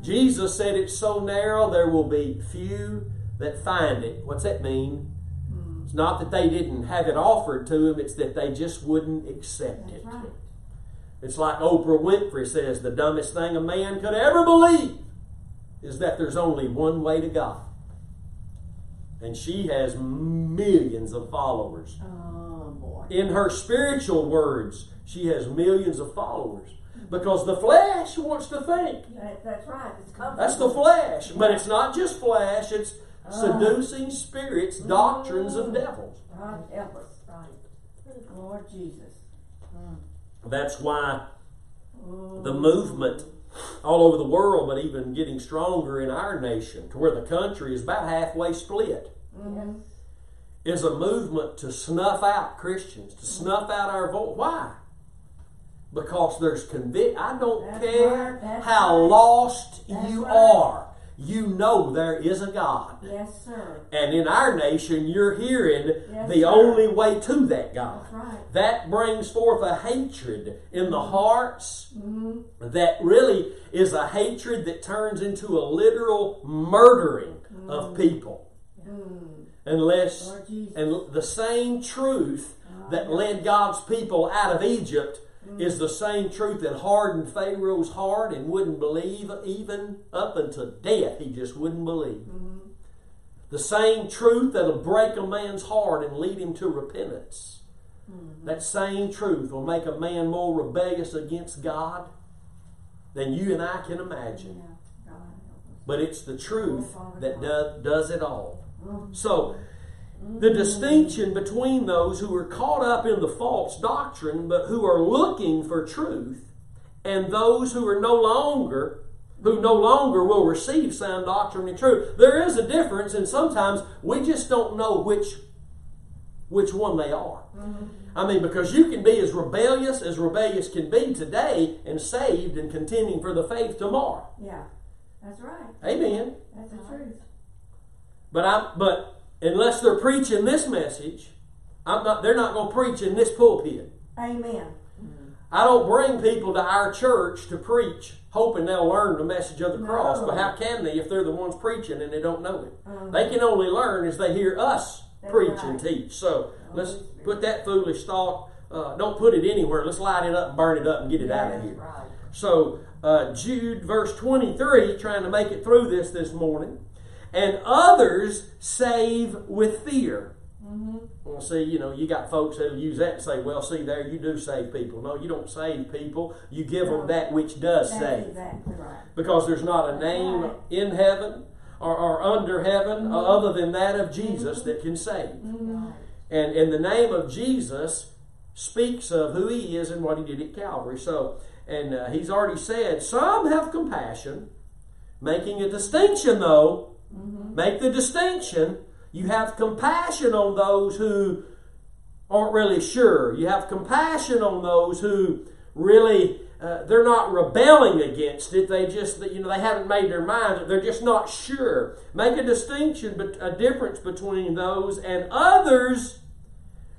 Jesus said it's so narrow there will be few that find it. What's that mean? Hmm. It's not that they didn't have it offered to them, it's that they just wouldn't accept That's it. right. It's like Oprah Winfrey says the dumbest thing a man could ever believe is that there's only one way to God. And she has millions of followers. Oh boy. In her spiritual words, she has millions of followers. Because the flesh wants to think. That, that's right. It's comfortable. That's the flesh. But it's not just flesh, it's ah. seducing spirits, doctrines of mm. devils. God help us. Right. Lord Jesus. Mm. That's why Oh. the movement all over the world, but even getting stronger in our nation, to where the country is about halfway split, Mhm. is a movement to snuff out Christians, to snuff out our voice. Why? Because there's convict. I don't That's care right, how right. lost That's you right. are. You know there is a God. Yes, sir. And in our nation, you're hearing Yes, the sir. only way to that God. That brings forth a hatred in the hearts Mm-hmm. that really is a hatred that turns into a literal murdering of people. Mm. Unless, and the same truth that led God's people out of Egypt is the same truth that hardened Pharaoh's heart and wouldn't believe even up unto death. He just wouldn't believe. The same truth that'll break a man's heart and lead him to repentance. That same truth will make a man more rebellious against God than you and I can imagine. Yeah. But it's the truth that God. does, does it all. So, the distinction between those who are caught up in the false doctrine but who are looking for truth and those who are no longer who no longer will receive sound doctrine and truth there is a difference and sometimes we just don't know which which one they are mm-hmm. i mean because you can be as rebellious as rebellious can be today and saved and contending for the faith tomorrow Yeah. That's right. amen That's the truth. But I but unless they're preaching this message, I'm not they're not going to preach in this pulpit. Amen. I don't bring people to our church to preach hoping they'll learn the message of the cross. But how can they if they're the ones preaching and they don't know it? Uh-huh. They can only learn as they hear us That's preach right. and teach. So let's Spirit. put that foolish thought. Uh, don't put it anywhere. Let's light it up burn it up and get it out of here. Right. So, uh, Jude, verse 23, trying to make it through this this morning. And others save with fear. Mm-hmm. Well, see, you know, you got folks that'll use that and say, well, see, there, you do save people. No, you don't save people. You give No. them that which does That's save. exactly right. Because there's not a name Right. in heaven or, or under heaven Mm-hmm. uh, other than that of Jesus that can save. Right. And in the name of Jesus speaks of who he is and what he did at Calvary. So, and uh, he's already said, some have compassion, making a distinction though. Mm-hmm. Make the distinction. You have compassion on those who aren't really sure. You have compassion on those who really uh, they're not rebelling against it. They just you know they haven't made their minds. They're just not sure. Make a distinction, but a difference between those and others.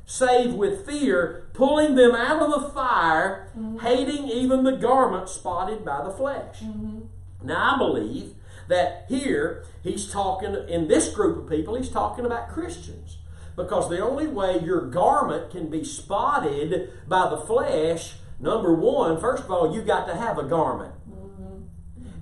Save with fear, pulling them out of the fire, mm-hmm. hating even the garment spotted by the flesh. Mm-hmm. Now, I believe that here he's talking, in this group of people, he's talking about Christians. Because the only way your garment can be spotted by the flesh, number one, first of all, you got to have a garment.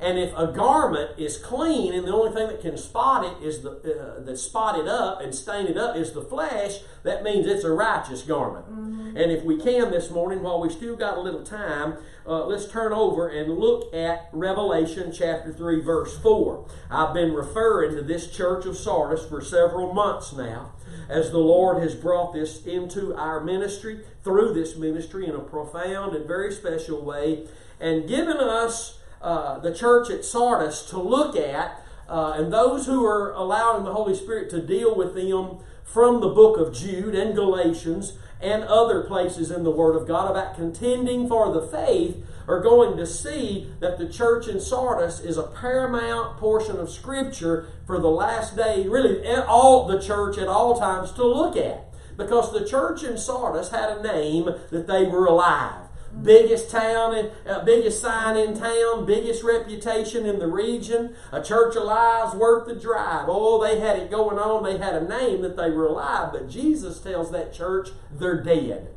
And if a garment is clean and the only thing that can spot it is the uh, that spot it up and stain it up is the flesh, that means it's a righteous garment. Mm-hmm. And if we can this morning, while we still got a little time, uh, let's turn over and look at Revelation chapter 3, verse 4. I've been referring to this church of Sardis for several months now as the Lord has brought this into our ministry, through this ministry in a profound and very special way, and given us uh, the church at Sardis to look at, uh, and those who are allowing the Holy Spirit to deal with them from the book of Jude and Galatians and other places in the Word of God about contending for the faith are going to see that the church in Sardis is a paramount portion of Scripture for the last day, really all the church at all times to look at. Because the church in Sardis had a name that they were alive biggest town, uh, biggest sign in town, biggest reputation in the region. A church alive's worth the drive. Oh, they had it going on. They had a name that they were alive, but Jesus tells that church they're dead.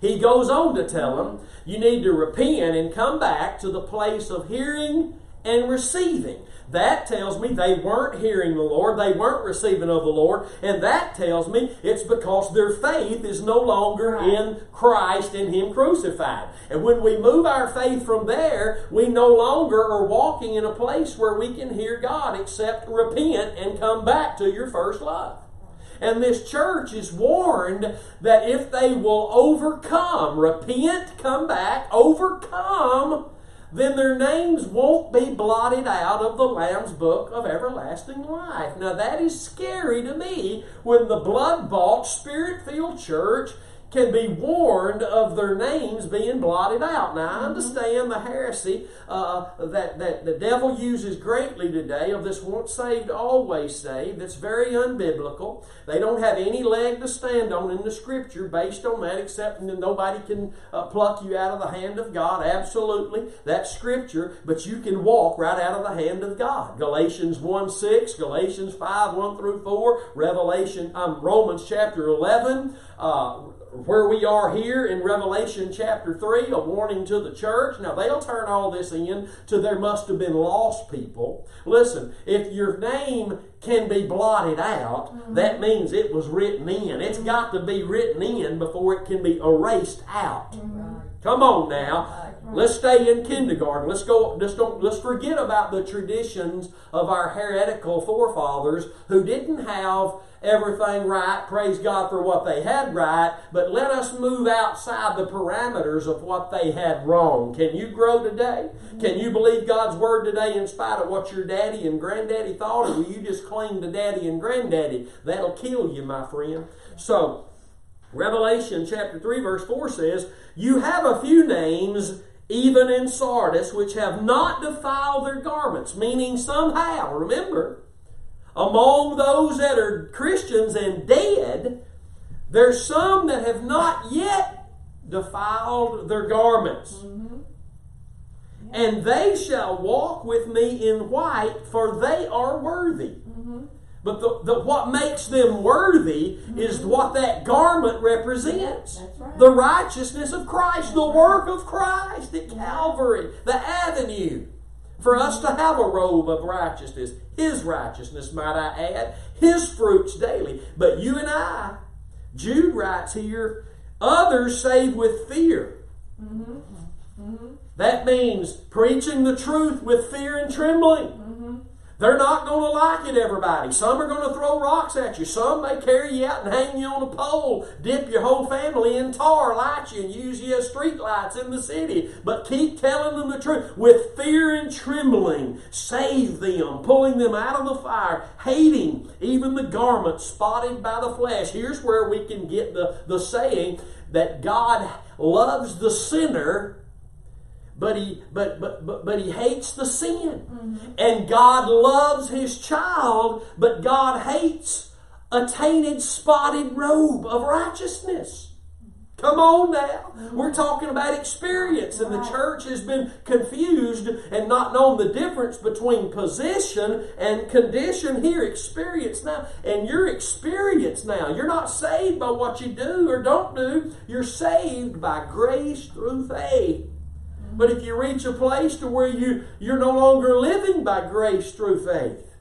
He goes on to tell them, you need to repent and come back to the place of hearing and receiving. That tells me they weren't hearing the Lord, they weren't receiving of the Lord, and that tells me it's because their faith is no longer in Christ and Him crucified. And when we move our faith from there, we no longer are walking in a place where we can hear God except repent and come back to your first love. And this church is warned that if they will overcome, repent, come back, overcome, then their names won't be blotted out of the Lamb's book of everlasting life. Now, that is scary to me when the blood bought, spirit filled church can be warned of their names being blotted out. Now, I mm-hmm. understand the heresy uh, that, that the devil uses greatly today of this once saved, always saved. That's very unbiblical. They don't have any leg to stand on in the Scripture based on that, except that nobody can uh, pluck you out of the hand of God. Absolutely. That's Scripture, but you can walk right out of the hand of God. Galatians 1 6, Galatians 5 1 through 4, Revelation, um, Romans chapter 11. Uh, where we are here in Revelation chapter 3, a warning to the church. Now, they'll turn all this in to there must have been lost people. Listen, if your name can be blotted out, mm-hmm. that means it was written in. It's got to be written in before it can be erased out. Mm-hmm. Come on now. Let's stay in kindergarten. Let's go. Just don't. Let's forget about the traditions of our heretical forefathers who didn't have everything right. Praise God for what they had right. But let us move outside the parameters of what they had wrong. Can you grow today? Can you believe God's word today in spite of what your daddy and granddaddy thought, or will you just cling to daddy and granddaddy? That'll kill you, my friend. So. Revelation chapter 3, verse 4 says, You have a few names even in Sardis, which have not defiled their garments, meaning somehow, remember, among those that are Christians and dead, there's some that have not yet defiled their garments. Mm-hmm. And they shall walk with me in white, for they are worthy. But the, the, what makes them worthy mm-hmm. is what that garment represents. Right. The righteousness of Christ, the work of Christ at Calvary, the avenue for us to have a robe of righteousness. His righteousness, might I add, His fruits daily. But you and I, Jude writes here, others save with fear. Mm-hmm. Mm-hmm. That means preaching the truth with fear and trembling. They're not going to like it, everybody. Some are going to throw rocks at you. Some may carry you out and hang you on a pole, dip your whole family in tar, light you, and use you as street lights in the city. But keep telling them the truth. With fear and trembling, save them, pulling them out of the fire, hating even the garment spotted by the flesh. Here's where we can get the, the saying that God loves the sinner but he but but but, but he hates the sin. Mm-hmm. and god loves his child but god hates a tainted spotted robe of righteousness. Come on now. Mm-hmm. we're talking about experience and the church has been confused and not known the difference between position and condition. Here experience now. And your experience now. You're not saved by what you do or don't do. You're saved by grace through faith But if you reach a place to where you, you're no longer living by grace through faith,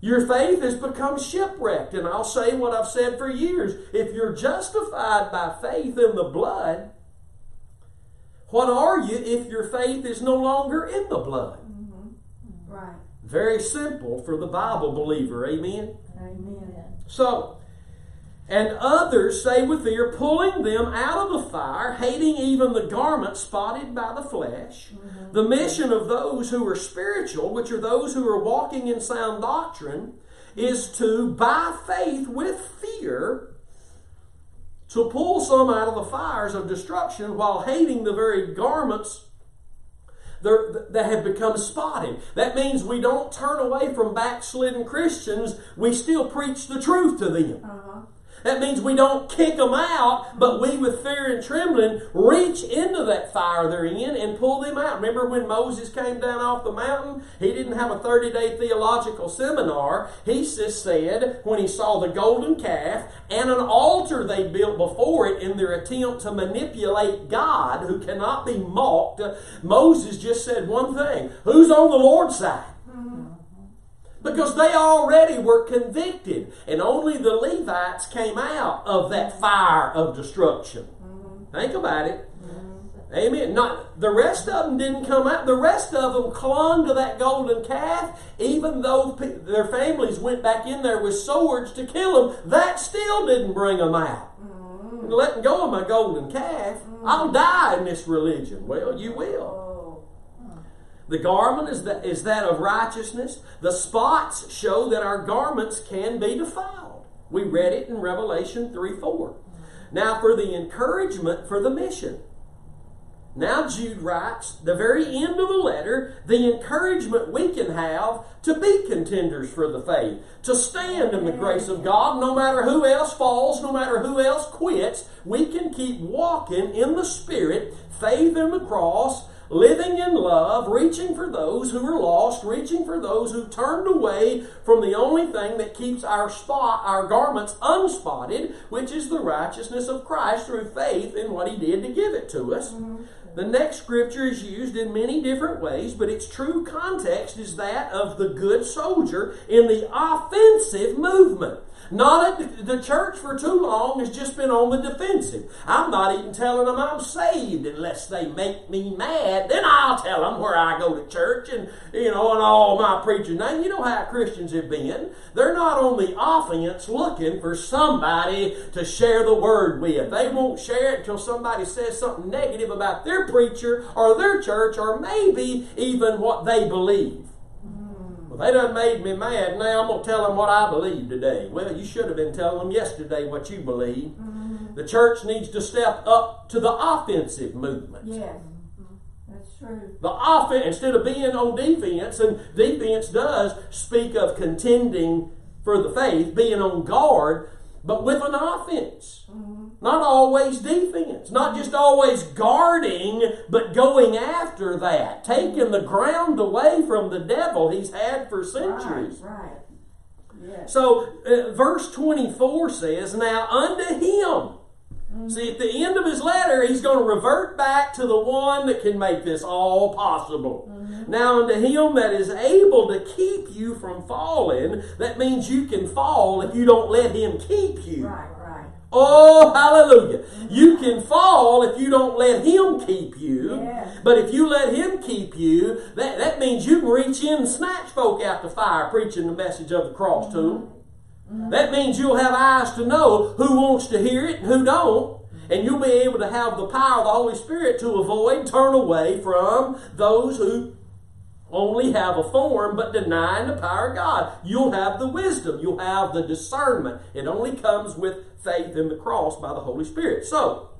your faith has become shipwrecked. And I'll say what I've said for years. If you're justified by faith in the blood, what are you if your faith is no longer in the blood? Mm-hmm. Mm-hmm. Right. Very simple for the Bible believer. Amen. Amen. So, and others say with fear, pulling them out of the fire, hating even the garment spotted by the flesh. The mission of those who are spiritual, which are those who are walking in sound doctrine, is to, by faith with fear, to pull some out of the fires of destruction while hating the very garments that have become spotted. That means we don't turn away from backslidden Christians, we still preach the truth to them. Uh-huh. That means we don't kick them out, but we, with fear and trembling, reach into that fire they're in and pull them out. Remember when Moses came down off the mountain? He didn't have a 30 day theological seminar. He just said, when he saw the golden calf and an altar they built before it in their attempt to manipulate God, who cannot be mocked, Moses just said one thing Who's on the Lord's side? Because they already were convicted, and only the Levites came out of that fire of destruction. Mm-hmm. Think about it. Amen. Not the rest of them didn't come out. The rest of them clung to that golden calf, even though pe- their families went back in there with swords to kill them. That still didn't bring them out. Mm-hmm. Letting go of my golden calf, I'll mm-hmm. die in this religion. Well, you will. The garment is that, is that of righteousness. The spots show that our garments can be defiled. We read it in Revelation 3 4. Now, for the encouragement for the mission. Now, Jude writes, the very end of the letter, the encouragement we can have to be contenders for the faith, to stand in the grace of God, no matter who else falls, no matter who else quits, we can keep walking in the Spirit, faith in the cross, living in love, reaching for those who are lost, reaching for those who turned away from the only thing that keeps our spot, our garments unspotted, which is the righteousness of Christ through faith in what He did to give it to us. Mm-hmm. The next scripture is used in many different ways, but its true context is that of the good soldier in the offensive movement. Not at the church for too long has just been on the defensive. I'm not even telling them I'm saved unless they make me mad. Then I'll tell them where I go to church and you know and all my preaching. Now you know how Christians have been. They're not on the offense looking for somebody to share the word with. They won't share it until somebody says something negative about their preacher or their church or maybe even what they believe. They done made me mad. Now I'm going to tell them what I believe today. Well, you should have been telling them yesterday what you believe. Mm-hmm. The church needs to step up to the offensive movement. Yes. Mm-hmm. That's true. The offense, instead of being on defense, and defense does speak of contending for the faith, being on guard, but with an offense. Mm-hmm. Not always defense. Not just always guarding, but going after that. Taking the ground away from the devil he's had for centuries. Right. right. Yes. So, uh, verse 24 says, Now unto him. See, at the end of his letter, he's going to revert back to the one that can make this all possible. Now, unto him that is able to keep you from falling, that means you can fall if you don't let him keep you. Right. Oh, hallelujah. You can fall if you don't let Him keep you. Yes. But if you let Him keep you, that, that means you can reach in and snatch folk out the fire preaching the message of the cross to them. Mm-hmm. Mm-hmm. That means you'll have eyes to know who wants to hear it and who don't. And you'll be able to have the power of the Holy Spirit to avoid, turn away from those who only have a form but denying the power of God. You'll have the wisdom, you'll have the discernment. It only comes with faith in the cross by the Holy Spirit. So,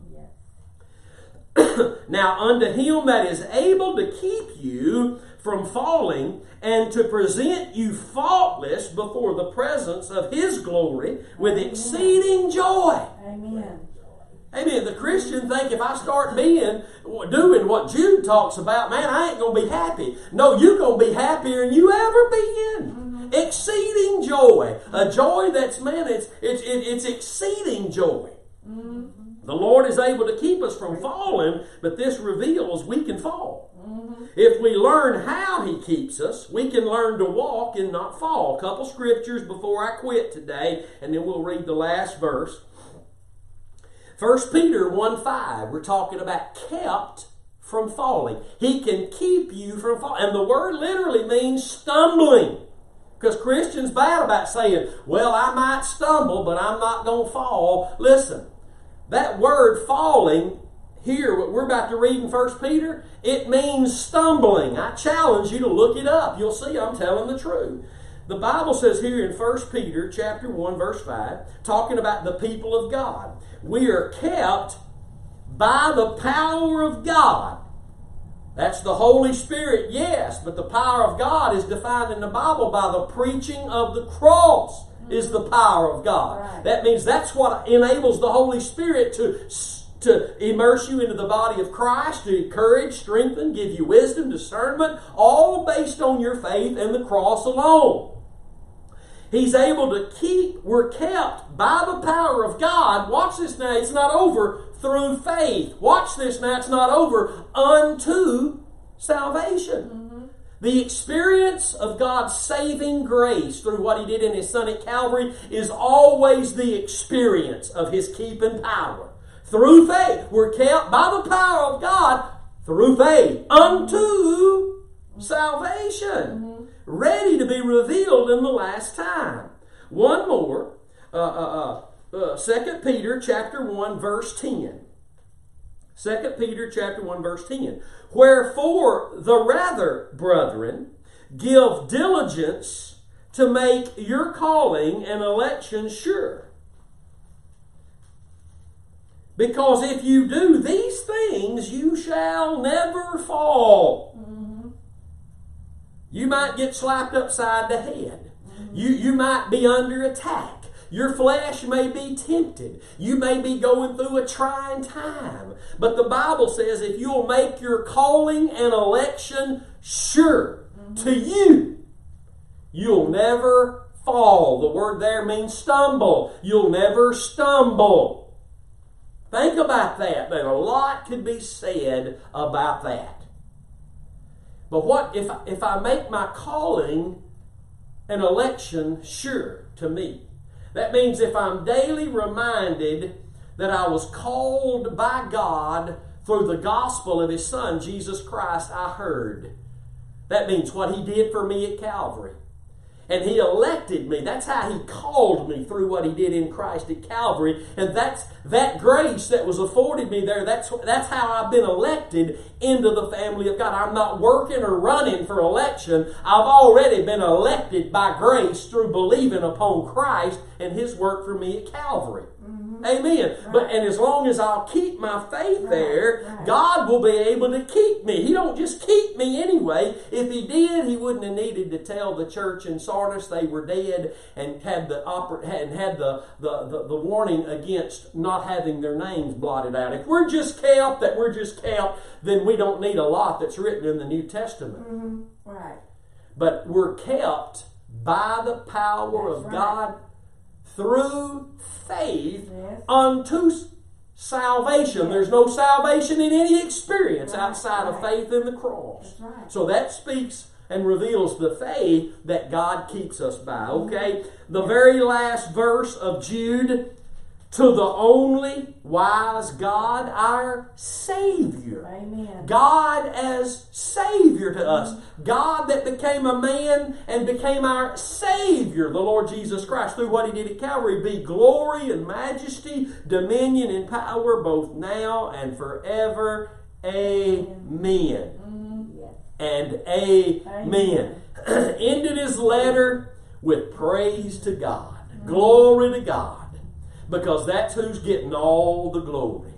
Yes. now unto him that is able to keep you from falling and to present you faultless before the presence of his glory with exceeding joy. Amen. Amen. The Christian think if I start being doing what Jude talks about, man, I ain't gonna be happy. No, you're gonna be happier than you ever been. Mm-hmm. Exceeding joy, a joy that's man, it's it's it's exceeding joy. The The Lord is able to keep us from falling, but this reveals we can fall. Mm-hmm. If we learn how He keeps us, we can learn to walk and not fall. A couple scriptures before I quit today, and then we'll read the last verse. 1 Peter 1 5, we're talking about kept from falling. He can keep you from falling. And the word literally means stumbling. Because Christians bad about saying, well, I might stumble, but I'm not going to fall. Listen, that word falling here, what we're about to read in 1 Peter, it means stumbling. I challenge you to look it up. You'll see I'm telling the truth. The Bible says here in 1 Peter chapter 1, verse 5, talking about the people of God. We are kept by the power of God. That's the Holy Spirit, yes, but the power of God is defined in the Bible by the preaching of the cross is the power of God. Right. That means that's what enables the Holy Spirit to to immerse you into the body of Christ, to encourage, strengthen, give you wisdom, discernment, all based on your faith and the cross alone. He's able to keep, we're kept by the power of God. Watch this now, it's not over through faith. Watch this now, it's not over unto salvation. The experience of God's saving grace through what He did in His Son at Calvary is always the experience of His keeping power. Through faith, we're kept by the power of God through faith unto salvation, ready to be revealed in the last time. One more, uh, uh, uh, uh, 2 Peter chapter 1, verse 10. 2 Peter chapter 1 verse 10. Wherefore the rather, brethren, give diligence to make your calling and election sure. Because if you do these things, you shall never fall. You might get slapped upside the head. You, you might be under attack. Your flesh may be tempted. You may be going through a trying time. But the Bible says if you'll make your calling and election sure to you, you'll never fall. The word there means stumble. You'll never stumble. Think about that. That a lot could be said about that. But what if if I make my calling and election sure to me? That means if I'm daily reminded that I was called by God through the gospel of His Son, Jesus Christ, I heard. That means what He did for me at Calvary. And He elected me. That's how He called me through what He did in Christ at Calvary. And that's that grace that was afforded me there. That's, that's how I've been elected into the family of God. I'm not working or running for election. I've already been elected by grace through believing upon Christ and His work for me at Calvary. Amen. But and as long as I'll keep my faith there. God will be able to keep me. He don't just keep me anyway. If He did, He wouldn't have needed to tell the church in Sardis they were dead and had the oper- and had the, the, the, the warning against not having their names blotted out. If we're just kept, that we're just kept, then we don't need a lot that's written in the New Testament. Mm-hmm. Right. But we're kept by the power That's of right. God through faith Yes. unto salvation. There's no salvation in any experience Right, outside of faith in the cross. That's right. So that speaks and reveals the faith that God keeps us by. Okay? The very last verse of Jude to the only wise God, our Savior. Amen. God as Savior to us. God that became a man and became our Savior, the Lord Jesus Christ, through what He did at Calvary, be glory and majesty, dominion and power both now and forever. Amen. Mm-hmm. Yes. And amen. Ended his letter with praise to God. Glory to God. Because that's who's getting all the glory.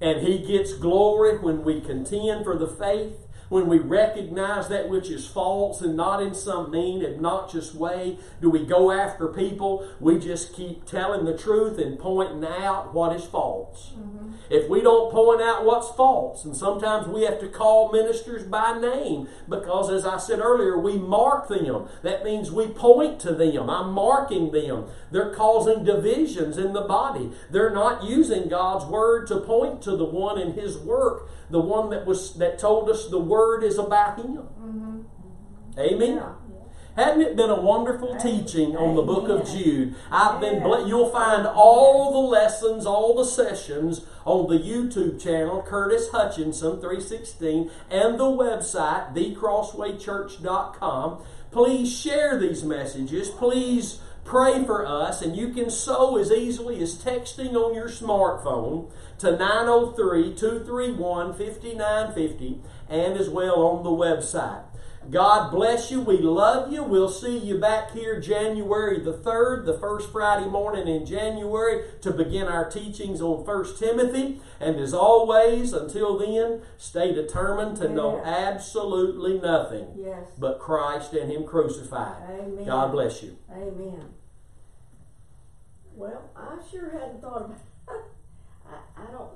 And he gets glory when we contend for the faith, when we recognize that which is false and not in some mean, obnoxious way, do we go after people. We just keep telling the truth and pointing out what is false. Mm-hmm. If we don't point out what's false, and sometimes we have to call ministers by name because, as I said earlier, we mark them. That means we point to them. I'm marking them. They're causing divisions in the body. They're not using God's word to point to the one in His work, the one that was that told us the word is about Him. Mm-hmm. Amen. Yeah. Hadn't it been a wonderful teaching on the book of Jude? I've been you'll find all the lessons, all the sessions on the YouTube channel Curtis Hutchinson 316 and the website thecrosswaychurch.com. Please share these messages. Please pray for us and you can sow as easily as texting on your smartphone to 903-231-5950 and as well on the website. God bless you. We love you. We'll see you back here January the 3rd, the first Friday morning in January, to begin our teachings on 1 Timothy. And as always, until then, stay determined to know absolutely nothing yes. but Christ and Him crucified. Amen. God bless you. Amen. Well, I sure hadn't thought about I, I don't